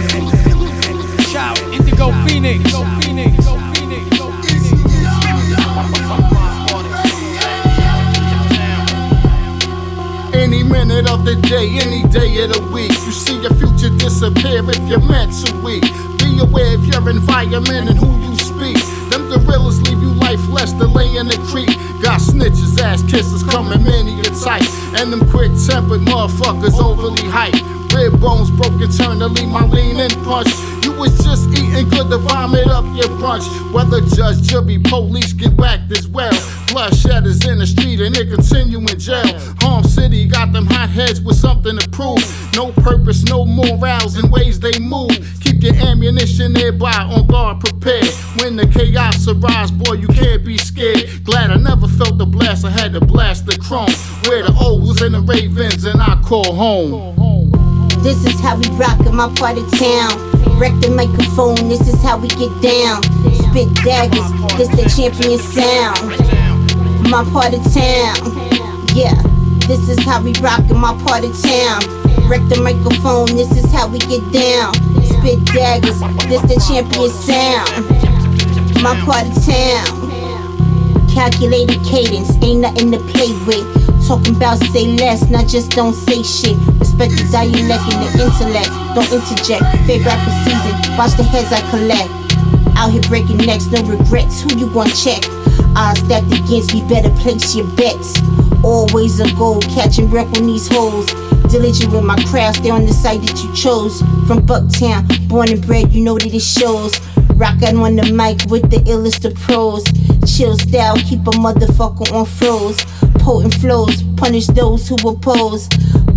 S43: minute of the day, any day of the week. You see your future disappear if you're mentally. Be Be aware of your environment and who you speak. Them gorillas leave you lifeless to lay in the creek. Got snitches, ass kisses coming many a type. And them quick tempered motherfuckers overly hype. Rib bones broke internally, my lean and punch. Was just eating good to vomit up your brunch. Whether judge, jury, police get whacked as well. Bloodshed is in the street and it continue in jail. Home City got them hot heads with something to prove. No purpose, no morals in ways they move. Keep your ammunition nearby, on guard, prepared. When the chaos arrives, boy, you can't be scared. Glad I never felt the blast, I had to blast the chrome. Where the O's and the Ravens, and I call home.
S47: This is how we rock in my part of town. Wreck the microphone, this is how we get down. Spit daggers, this the champion sound. My part of town, yeah. This is how we rock in my part of town. Wreck the microphone, this is how we get down. Spit daggers, this the champion sound. My part of town. Calculated cadence, ain't nothing to play with. Talking about say less, not just don't say shit. Respect the dialect and the intellect. Don't interject. Favorite rapper season, watch the heads I collect. Out here breaking necks, no regrets. Who you gon' check? Odds stacked against me, better place your bets. Always a goal, catching wreck on these hoes. Diligent with my craft, stay on the side that you chose. From Bucktown, born and bred, you know that it shows. Rockin' on the mic with the illest of pros. Chill style, keep a motherfucker on froze. Potent flows, punish those who oppose.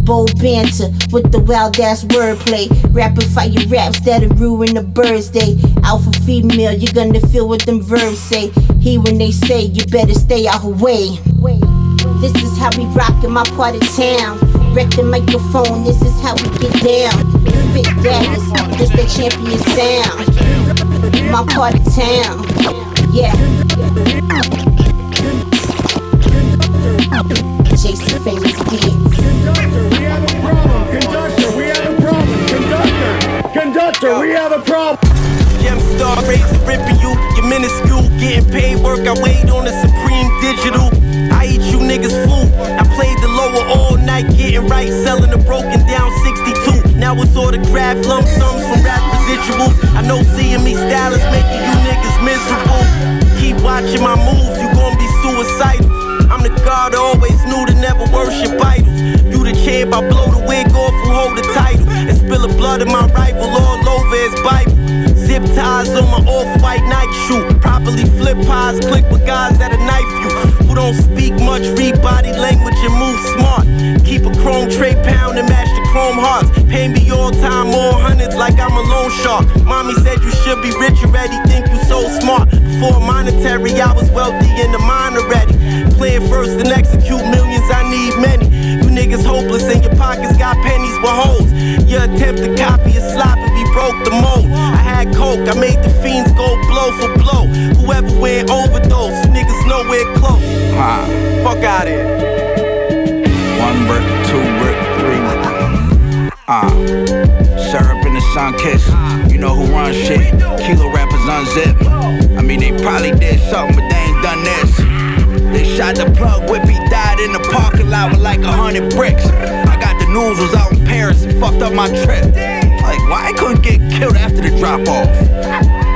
S47: Bold banter with the wild ass wordplay. Rapid fire raps that'll ruin a bird's day. Alpha female, you're gonna feel what them verbs say. Hear when they say you better stay out her way. This is how we rock in my part of town. Wreck the microphone, this is how we get down. Spit daggers, this the champion sound. My part of town, yeah. Jason famous beats.
S55: Conductor, we have a problem. Conductor, we have a problem. conductor, we have a problem.
S21: Gemstar razor ripping you, you're minuscule. Getting paid work, I wait on the supreme digital. I eat you niggas food. I played the lower all night, getting right, selling the broken down 62. Now it's autographed lump sums from rap residuals. I know seeing me stylists making you niggas miserable. Keep watching my moves, you gon' be suicidal. I'm the god I always knew to never worship idols. You the champ, I blow the wig off who hold the title. And spill the blood of my rival all over his Bible. Zip ties on my off-white Nike shoe. Properly flip pies, click with guys that'll knife you. Who don't speak much, read body language and move smart. Keep a chrome tray shark. Mommy said you should be rich already, think you so smart. Before monetary, I was wealthy in the mind already. Plan first and execute millions, I need many. You niggas hopeless and your pockets got pennies with holes. Your attempt to copy is sloppy, we broke the mold. I had coke, I made the fiends go blow for blow. Whoever went overdose, niggas nowhere close.
S20: Huh.
S21: Fuck out here.
S20: One brick, two brick, three. Ah, in the sun kiss. You know who runs shit. Kilo rappers unzip. I mean, they probably did something, but they ain't done this. They shot the plug, Whippy died in the parking lot with like a hundred bricks. I got the news, was out in Paris and fucked up my trip. Like, why I couldn't get killed after the drop off?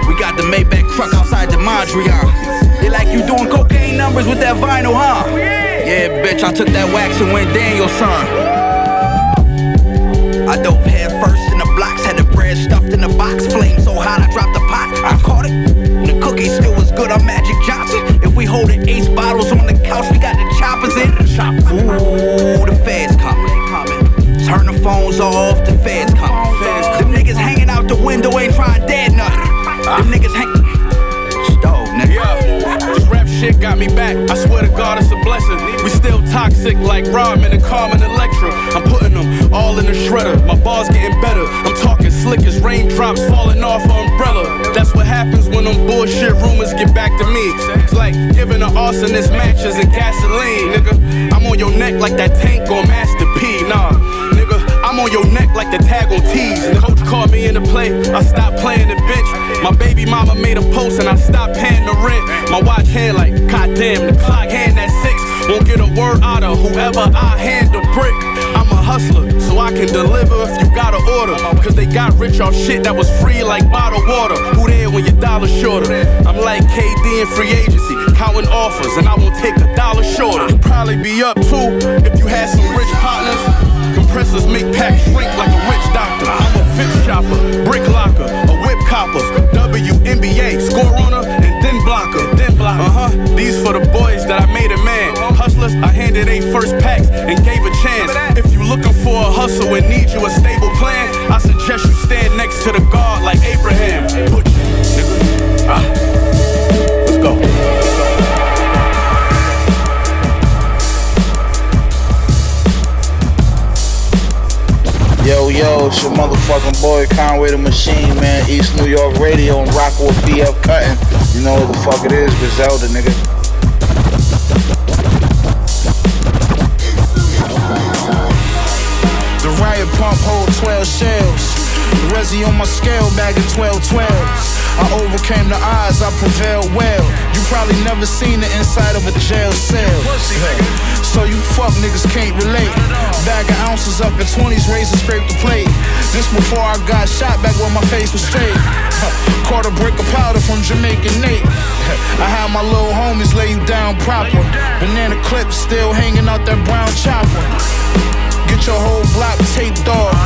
S20: We got the Maybach truck outside the Mondrian. They like you doing cocaine numbers with that vinyl, huh? Yeah, bitch, I took that wax and went Daniel, son. I dove head first it stuffed in a box. Flame so hot I dropped the pot. I caught it. The cookie still was good. I'm Magic Johnson. If we hold holding ace bottles on the couch, we got the choppers in. Ooh, the feds coming. Turn the phones off. The feds coming. Them niggas hanging out the window ain't trying dead nothing. Them niggas hang. Stove, nigga.
S39: Yeah. This rap shit got me back. I swear to God, it's a blessing. We still toxic like Rodman and Carmen Electra. I'm putting them all in the shredder. My bars getting better. I'm talking slick as raindrops falling off an umbrella. That's what happens when them bullshit rumors get back to me. It's like giving an arsonist matches and gasoline, nigga. I'm on your neck like that tank on Master P, nah. Nigga, I'm on your neck like the tag on T's. Coach called me in to play, I stopped playing the bitch. My baby mama made a post and I stopped paying the rent. My watch hand like, goddamn, the clock hand at six. Won't get a word out of whoever I hand the brick. Hustler, so I can deliver if you got an order. Cause they got rich off shit that was free like bottled water. Who there when your dollar shorter? I'm like KD in free agency, counting offers, and I won't take a dollar shorter. You'd probably be up too if you had some rich partners. Compressors make packs shrink like a witch doctor. I'm a fit shopper, brick locker, a whip copper, WNBA, score runner, and then blocker. Then blocker. Uh huh. These for the boys that I made a man. Hustlers, I handed a first packs and gave a chance. If you looking for a hustle and need you a stable plan, I suggest you stand next to the guard like Abraham. Butcher, nigga. Ah. Let's go.
S56: Yo, yo, it's your motherfucking boy Conway the Machine, man. East New York Radio and rockin' with PF Cuttin. You know what the fuck it is, Griselda, nigga.
S14: Pump hold 12 shells. Resi on my scale bag of 12 12s. I overcame the odds, I prevailed well. You probably never seen the inside of a jail cell. So you fuck niggas can't relate. Bag of ounces up in 20s, razor scrape the plate. This before I got shot back when my face was straight. *laughs* Caught a brick of powder from Jamaican Nate. *laughs* I had my little homies lay you down proper. Banana clips still hanging out that brown chopper. Your whole block taped off.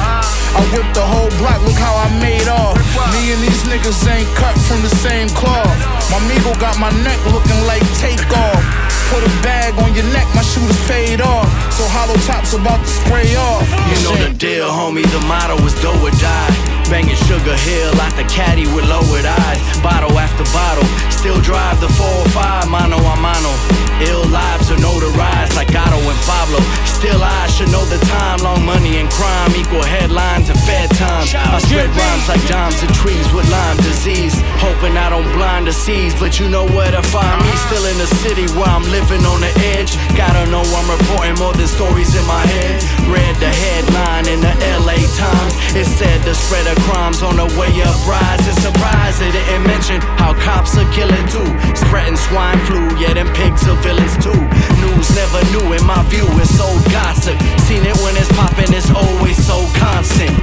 S14: I whipped the whole block, look how I made off. Me and these niggas ain't cut from the same cloth. My Migo got my neck looking like take off. Put a bag on your neck, my shooters paid off. So hollow tops about to spray off.
S26: You know the deal, homie. The motto is do or die. Banging Sugar Hill out the caddy with lowered eyes. Bottle after bottle, still drive the 405 mano a mano. Ill lives are notarized like Otto and Pablo. Still, I should know the time. Long money and crime equal headlines and fed time. I spread rhymes like dimes and trees with Lyme disease. Hoping I don't blind the seas, but you know where to find me. Ah. Still in the city where I'm living on the edge. Gotta know I'm reporting more than stories in my head. Read the headline in the LA Times. It said the spread of crimes on the way up rise. It's surprise it didn't mention how cops are killing too. Spreading swine flu, yeah, them pigs are villains too. News never new, in my view, it's so gossip. Seen it when it's popping, it's always so constant.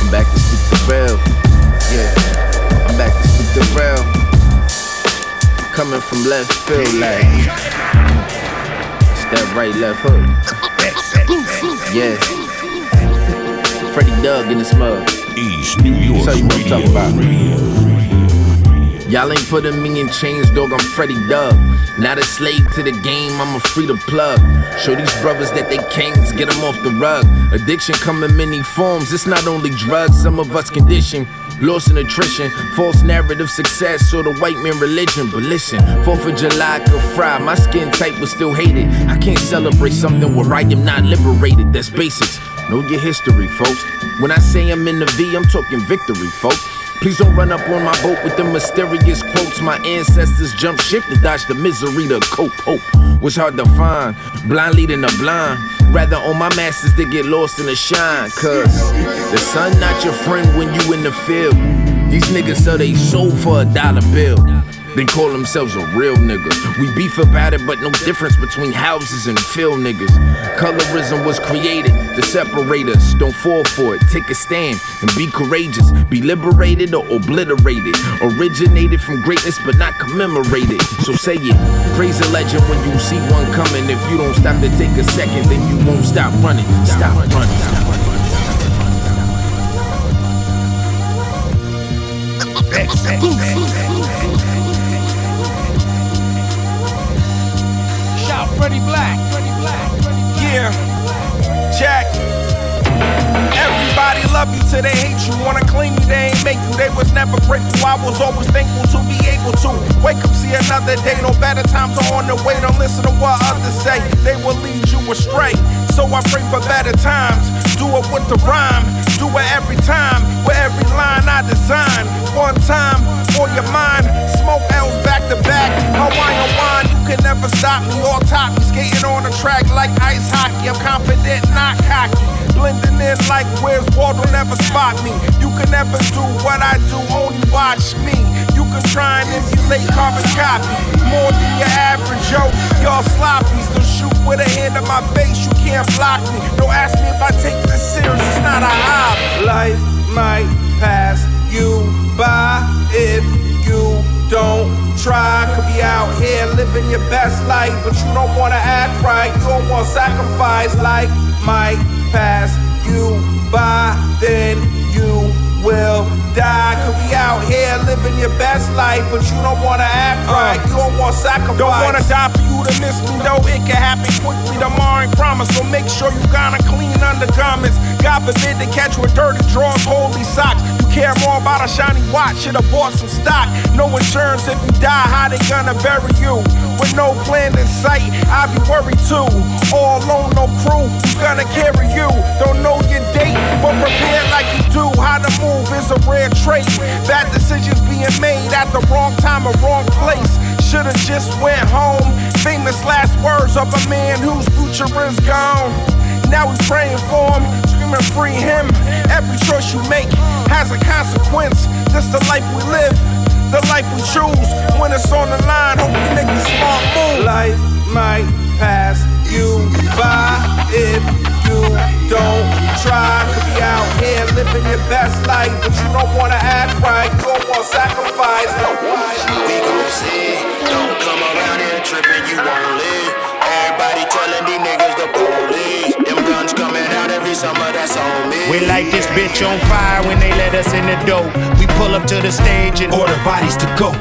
S57: I'm back to speak the real. Yeah, I'm back to speak the real. Coming from left field, like it's that right left hook. Yeah, Freddie Doug in this mug.
S23: East New York
S57: Tell you what I'm talking about. Y'all ain't putting me in chains, dog. I'm Freddie Doug. Not a slave to the game, I'm a free to plug. Show these brothers that they kings, get them off the rug. Addiction come in many forms, it's not only drugs, some of us condition. Loss and attrition, false narrative success, or the white man religion. But listen, 4th of July could fry, my skin type was still hated. I can't celebrate something where I am not liberated, that's basics. Know your history, folks. When I say I'm in the V, I'm talking victory, folks. Please don't run up on my boat with the mysterious quotes. My ancestors jumped ship to dodge the misery to cope. Hope was hard to find, blind leading the blind. Rather on my masters to get lost in the shine. Cause the sun not your friend when you in the field. These niggas sell they soul for a dollar bill. Then call themselves a real nigga. We beef about it, but no difference between houses and field niggas. Colorism was created to separate us. Don't fall for it. Take a stand and be courageous. Be liberated or obliterated. Originated from greatness, but not commemorated. So say it. Praise a legend when you see one coming. If you don't stop to take a second, then you won't stop running. Stop running. Stop running.
S5: Shout Freddie Black.
S18: Yeah, check. Everybody love you till they hate you. Wanna claim you, they ain't make you. They was never grateful. I was always thankful to be able to wake up, see another day. No better times are on the way. Don't listen to what others say. They will lead you astray. So I pray for better times. Do it with the rhyme. Do it every time. With every line I design. One time for your mind. Smoke L's to back. Hawaiian wine. You can never stop me or top. Skating on the track like ice hockey. I'm confident, not cocky. Blending in like where's Waldo never spot me. You can never do what I do, only watch me. You can try and emulate carbon copy. More than your average, yo. Y'all sloppy. Still shoot with a hand in my face, you can't block me. Don't ask me if I take this serious, it's not a hobby. Life might pass you by if you don't try. Could be out here living your best life, but you don't wanna act right. You don't want sacrifice. Life might pass you by, then you will die. Could be out here living your best life, but you don't wanna act uh, right. You don't want sacrifice. Don't wanna die for you to miss me, though it can happen quickly. Tomorrow ain't promise, so make sure you got a clean undergarments. God forbid to catch with dirty drawers, holy socks. Care more about a shiny watch, should've bought some stock. No insurance if you die, how they gonna bury you? With no plan in sight, I'd be worried too. All alone, no crew, who's gonna carry you? Don't know your date, but prepare like you do. How to move is a rare trait. Bad decisions being made at the wrong time or wrong place. Should've just went home. Famous last words of a man whose future is gone. Now we praying for him, screaming free him. Every choice you make has a consequence. This the life we live, the life we choose. When it's on the line, hope we make the smart move. Life might pass you by if you don't try. Could be out here living your best life, but you don't wanna act right. Don't want sacrifice.
S16: We gon' see. Don't come around here tripping, you won't live. Everybody telling these niggas the police. Them guns coming out every summer, that's on me.
S58: We light this bitch on fire when they let us in the door. We pull up to the stage and order bodies to go.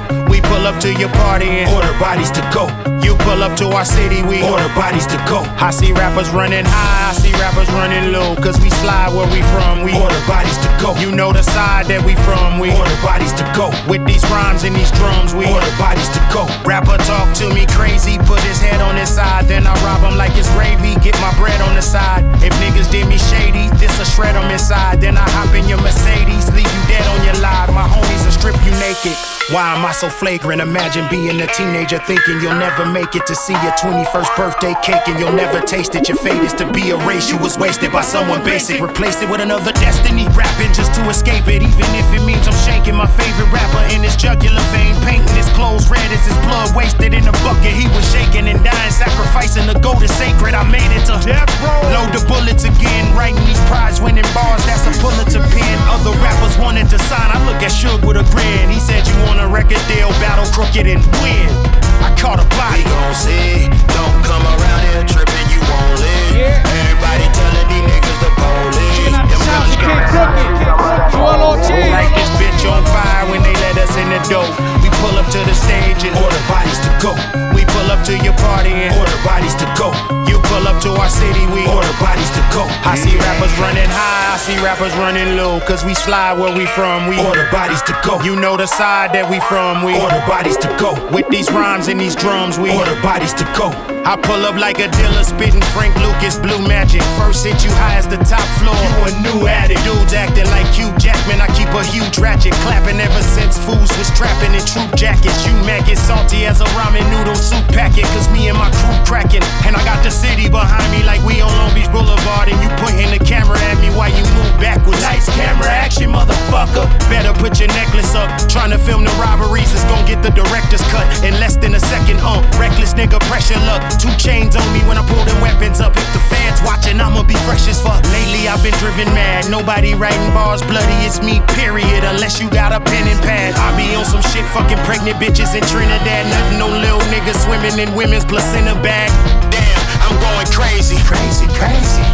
S58: Pull up to your party and order bodies to go. You pull up to our city, we order bodies to go. I see rappers running high, I see rappers running low. Cause we slide where we from, we order bodies to go. You know the side that we from, we order bodies to go. With these rhymes and these drums, we order bodies to go. Rapper talk to me crazy, put his head on his side, then I rob him like it's gravy. Get my bread on the side. If niggas did me shady, this a shred on inside. Then I hop in your Mercedes, leave you dead on your live. My homies will strip you naked. Why am I so flagrant? Imagine being a teenager thinking you'll never make it to see your 21st birthday cake and you'll never taste it. Your fate is to be erased. You was wasted by someone basic. Replace it with another destiny. Rapping just to escape it, even if it means I'm shanking my favorite rapper in his jugular vein. Painting his clothes red as his blood wasted in a bucket. He was shaking and dying, sacrificing the gold is sacred. I made it to death row. Load the bullets again, writing these prize winning bars. That's a Pulitzer pen. Other rappers wanted to sign. I look at Suge with a grin. He said, You want a record deal, battle crooked and win. I caught a body.
S16: We gon' see. Don't come around here tripping, you won't live. Everybody telling these niggas the police. Them guns coming
S58: Light this bitch on fire when they let us in the door. We pull up to the stage and order bodies to go. We pull up to your party and order bodies to go. You pull up to our city, we order bodies to go. I see rappers running high, I see rappers running low. Cause we slide where we from, we order bodies to go. You know the side that we from, we order bodies to go. With these rhymes and these drums, we order bodies to go. I pull up like a dealer, spitting Frank Lucas, blue magic. First hit you high as the top floor, you a new addict. Dudes acting like Hugh Jackman, I keep a huge ratchet. Clapping ever since fools was trapping in troop jackets. You maggot salty as a ramen noodle soup packet. Cause me and my crew cracking. And I got the city behind me like we on Long Beach Boulevard. And you pointing the camera at me while you move backwards. Nice camera action, motherfucker. Better put your necklace up. Trying to film the robberies is gonna get the director's cut in less than a second. Uh, reckless nigga, pressure luck. Two chains on me when I pull the weapons up. If the fans watching, I'ma be fresh as fuck. Lately I've been driven mad. Nobody writing bars bloody, it's me, period. Unless you got a pen and pad. I be on some shit, fucking pregnant bitches in Trinidad. Nothing, no little niggas swimming in women's placenta bag.
S16: Damn, I'm going crazy.
S58: Crazy, crazy.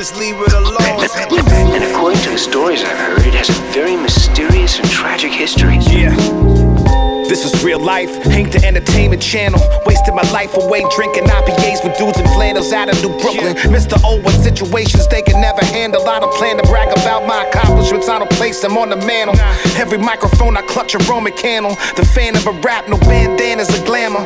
S59: just
S60: leave it alone.
S61: And according to the stories I've heard, it has a very mysterious and tragic history.
S58: Yeah. This is real life, ain't the entertainment channel. Wasting my life away drinking IPAs with dudes in flannels out of New Brooklyn. Yeah. Mr. O with situations they can never handle. I don't plan to brag about my accomplishments, I don't place them on the mantle. Every microphone I clutch a Roman candle. The fan of a rap, no bandanas or glamour.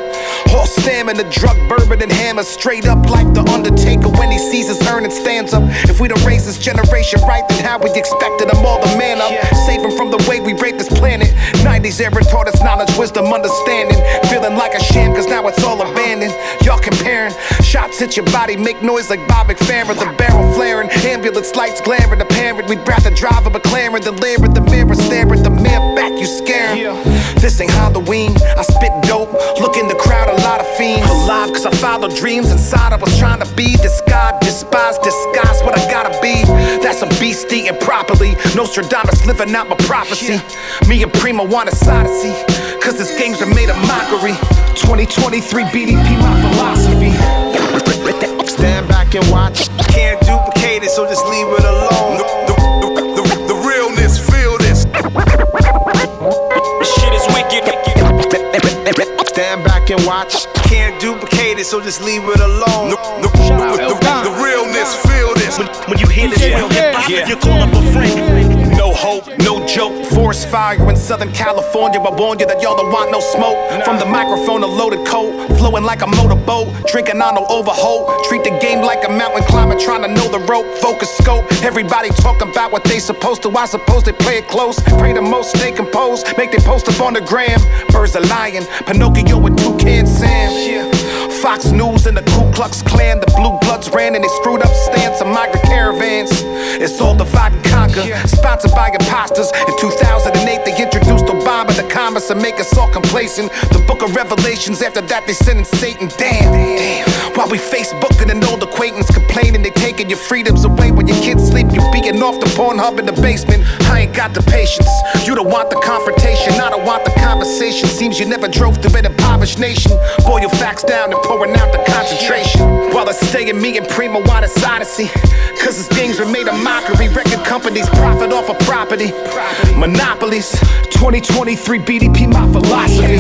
S58: Horse stamina, drug bourbon and hammer, straight up like the Undertaker when he sees his earnings, stands up. If we don't raise this generation right, then how we expected them all to man up? Save them from the way we rape this planet. 90s era taught us knowledge, wisdom, understanding. Feeling like a sham, cause now it's all abandoned. Y'all comparing shots hit your body, make noise like Bob McFerrin. The barrel flaring, ambulance lights glaring. Apparent we'd rather drive a McLaren than leer the mirror, stare at the man back, you scaring. This ain't Halloween, I spit dope, look in the crowd lot of fiends alive cause I follow dreams inside. I was trying to be this god despise disguise what I gotta be. That's a beast eating properly. Nostradamus living out my prophecy. Me and Primo want a odyssey cause this games are made of mockery. 2023 BDP my philosophy.
S60: Stand back and watch. Can't duplicate it so just leave it alone. The, the, the, realness feel this
S62: shit is wicked
S60: stand back and watch. Can't duplicate it, so just leave it alone. The, the, the, the realness, feel when,
S58: when you hear this real hip hop, you call up a friend. No hope, no joke. Forest fire in Southern California. I warn you that y'all don't want no smoke. From the microphone, a loaded coat, flowing like a motorboat. Drinking on no overhaul. Treat the game like a mountain climber, trying to know the rope. Focus scope. Everybody talking about what they supposed to. I suppose they play it close. Pray the most, stay composed. Make they post up on the gram. Birds a lion, Pinocchio with two cans Sam. Fox News and the Ku Klux Klan. The blue bloods ran and they screwed up stance of migrant caravans. It's all divide and conquer. Sponsored by imposters. In 2008, they introduced Obama the commerce and make us all complacent. The book of Revelations, after that, they sent Satan. Damn. damn. While we Facebooking an old acquaintance complaining they taking your freedoms away when your kids sleep. You're beating off the Pornhub in the basement. I ain't got the patience. You don't want the confrontation. I don't want the conversation. Seems you never drove through an impoverished nation. Boil your facts down and pouring out the concentration. While it's staying me and Primo on this odyssey. Cause his games were made a mockery. Record companies profit off of property. Monopolies. 2023 BDP, my philosophy.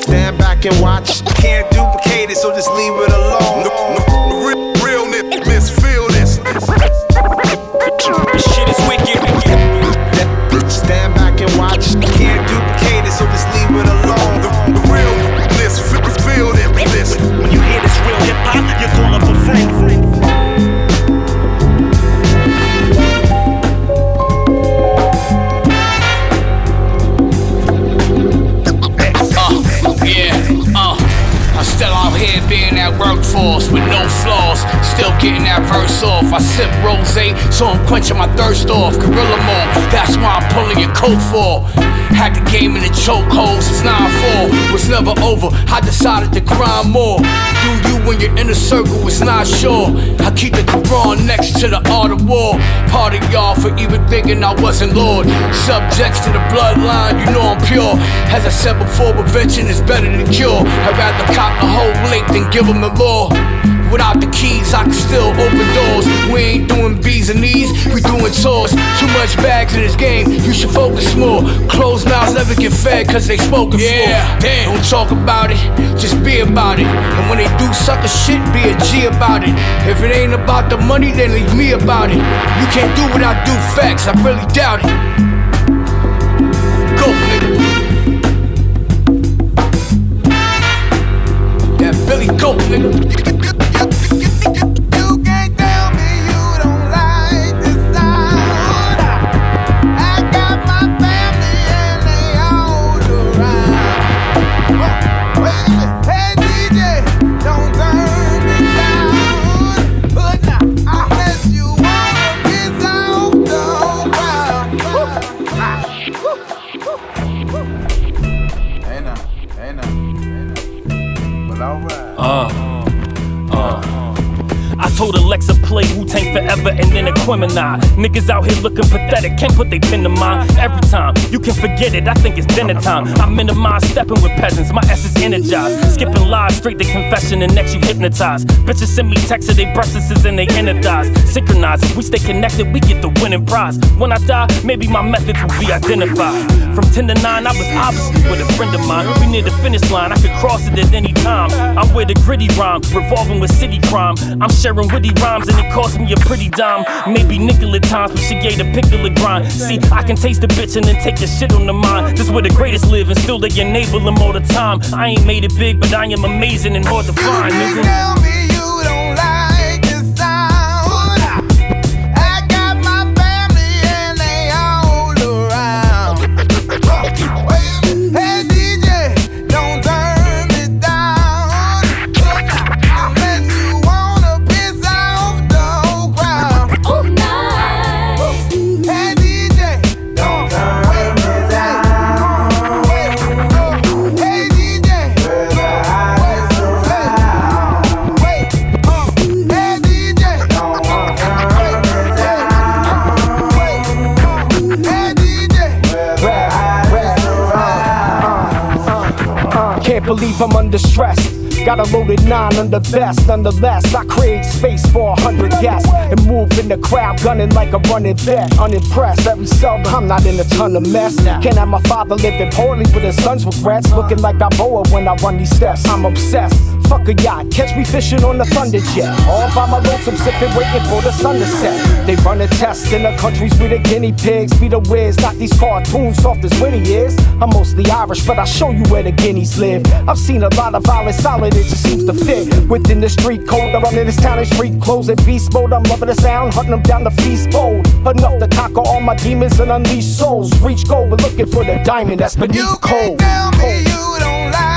S21: Stand back and watch. Can't duplicate it, so just leave it alone.
S14: no Real, realness, feel this.
S21: Shit is wicked. Stand back and watch. Can't duplicate
S39: that workforce with no flaws. Still getting that verse off. I sip rose, so I'm quenching my thirst off. Gorilla mode, that's why I'm pulling your coat for. Had the game in the chokehold since 9-4. Was never over, I decided to grind more. Do you in a circle, it's not sure. I keep the Quran next to the art of war. Part of y'all for even thinking I wasn't Lord. Subjects to the bloodline, you know I'm pure. As I said before, prevention is better than cure. I'd rather cop the whole link than give them the law. Without the keys, I can still open doors. We ain't doing B's and E's, we doing tours. Too much bags in this game, you should focus more. Closed mouths never get fed cause they spoken yeah, for. Damn. Don't talk about it, just be about it. And when they do sucker shit, be a G about it. If it ain't about the money, then leave me about it. You can't do what I do, facts, I really doubt it. Go, nigga. That Billy Goat, nigga. Thank you.
S46: Told Alexa play Wu Tang forever and then Aquemini. Niggas out here looking pathetic, can't put they pin to mine. Every time you can forget it, I think it's dinner time. I minimize stepping with peasants, my ass is energized. Skipping live straight to confession and next you hypnotize. Bitches send me texts of they breasts and they inner thighs. Synchronized, if we stay connected, we get the winning prize. When I die, maybe my methods will be identified. From 10 to 9, I was obviously with a friend of mine. We near the finish line, I could cross it at any time. I'm with a gritty rhyme, revolving with city crime. I'm sharing witty rhymes and it cost me a pretty dime. Maybe nickel at times, but she gave the pickle a grind. See, I can taste the bitch and then take the shit on the mind. This where the greatest live and still they enable them all the time. I ain't made it big, but I am amazing and hard to find, nigga.
S12: Believe I'm under stress. Got a loaded nine under vest. Nonetheless, I create space for a hundred guests and move in the crowd, gunning like a running vet. Unimpressed, very seldom I'm not in a ton of mess. Can't have my father living poorly with his son's regrets. Looking like I boa when I run these steps. I'm obsessed. Fuck a yacht, catch me fishing on the thunder jet. All by my lonesome, sipping, waiting for the sun to set. They run a test in the countries we the guinea pigs. Be the whiz, not these cartoons soft as Winnie is. I'm mostly Irish, but I show you where the guineas live. I've seen a lot of violence, solid, it just seems to fit. Within the street code, I'm in this town and street clothes and beast mode. I'm loving the sound, hunting them down the feast bowl. Enough to conquer all my demons and unleash souls. Reach gold, but looking for the diamond that's beneath
S63: you
S12: cold.
S63: Tell me you don't like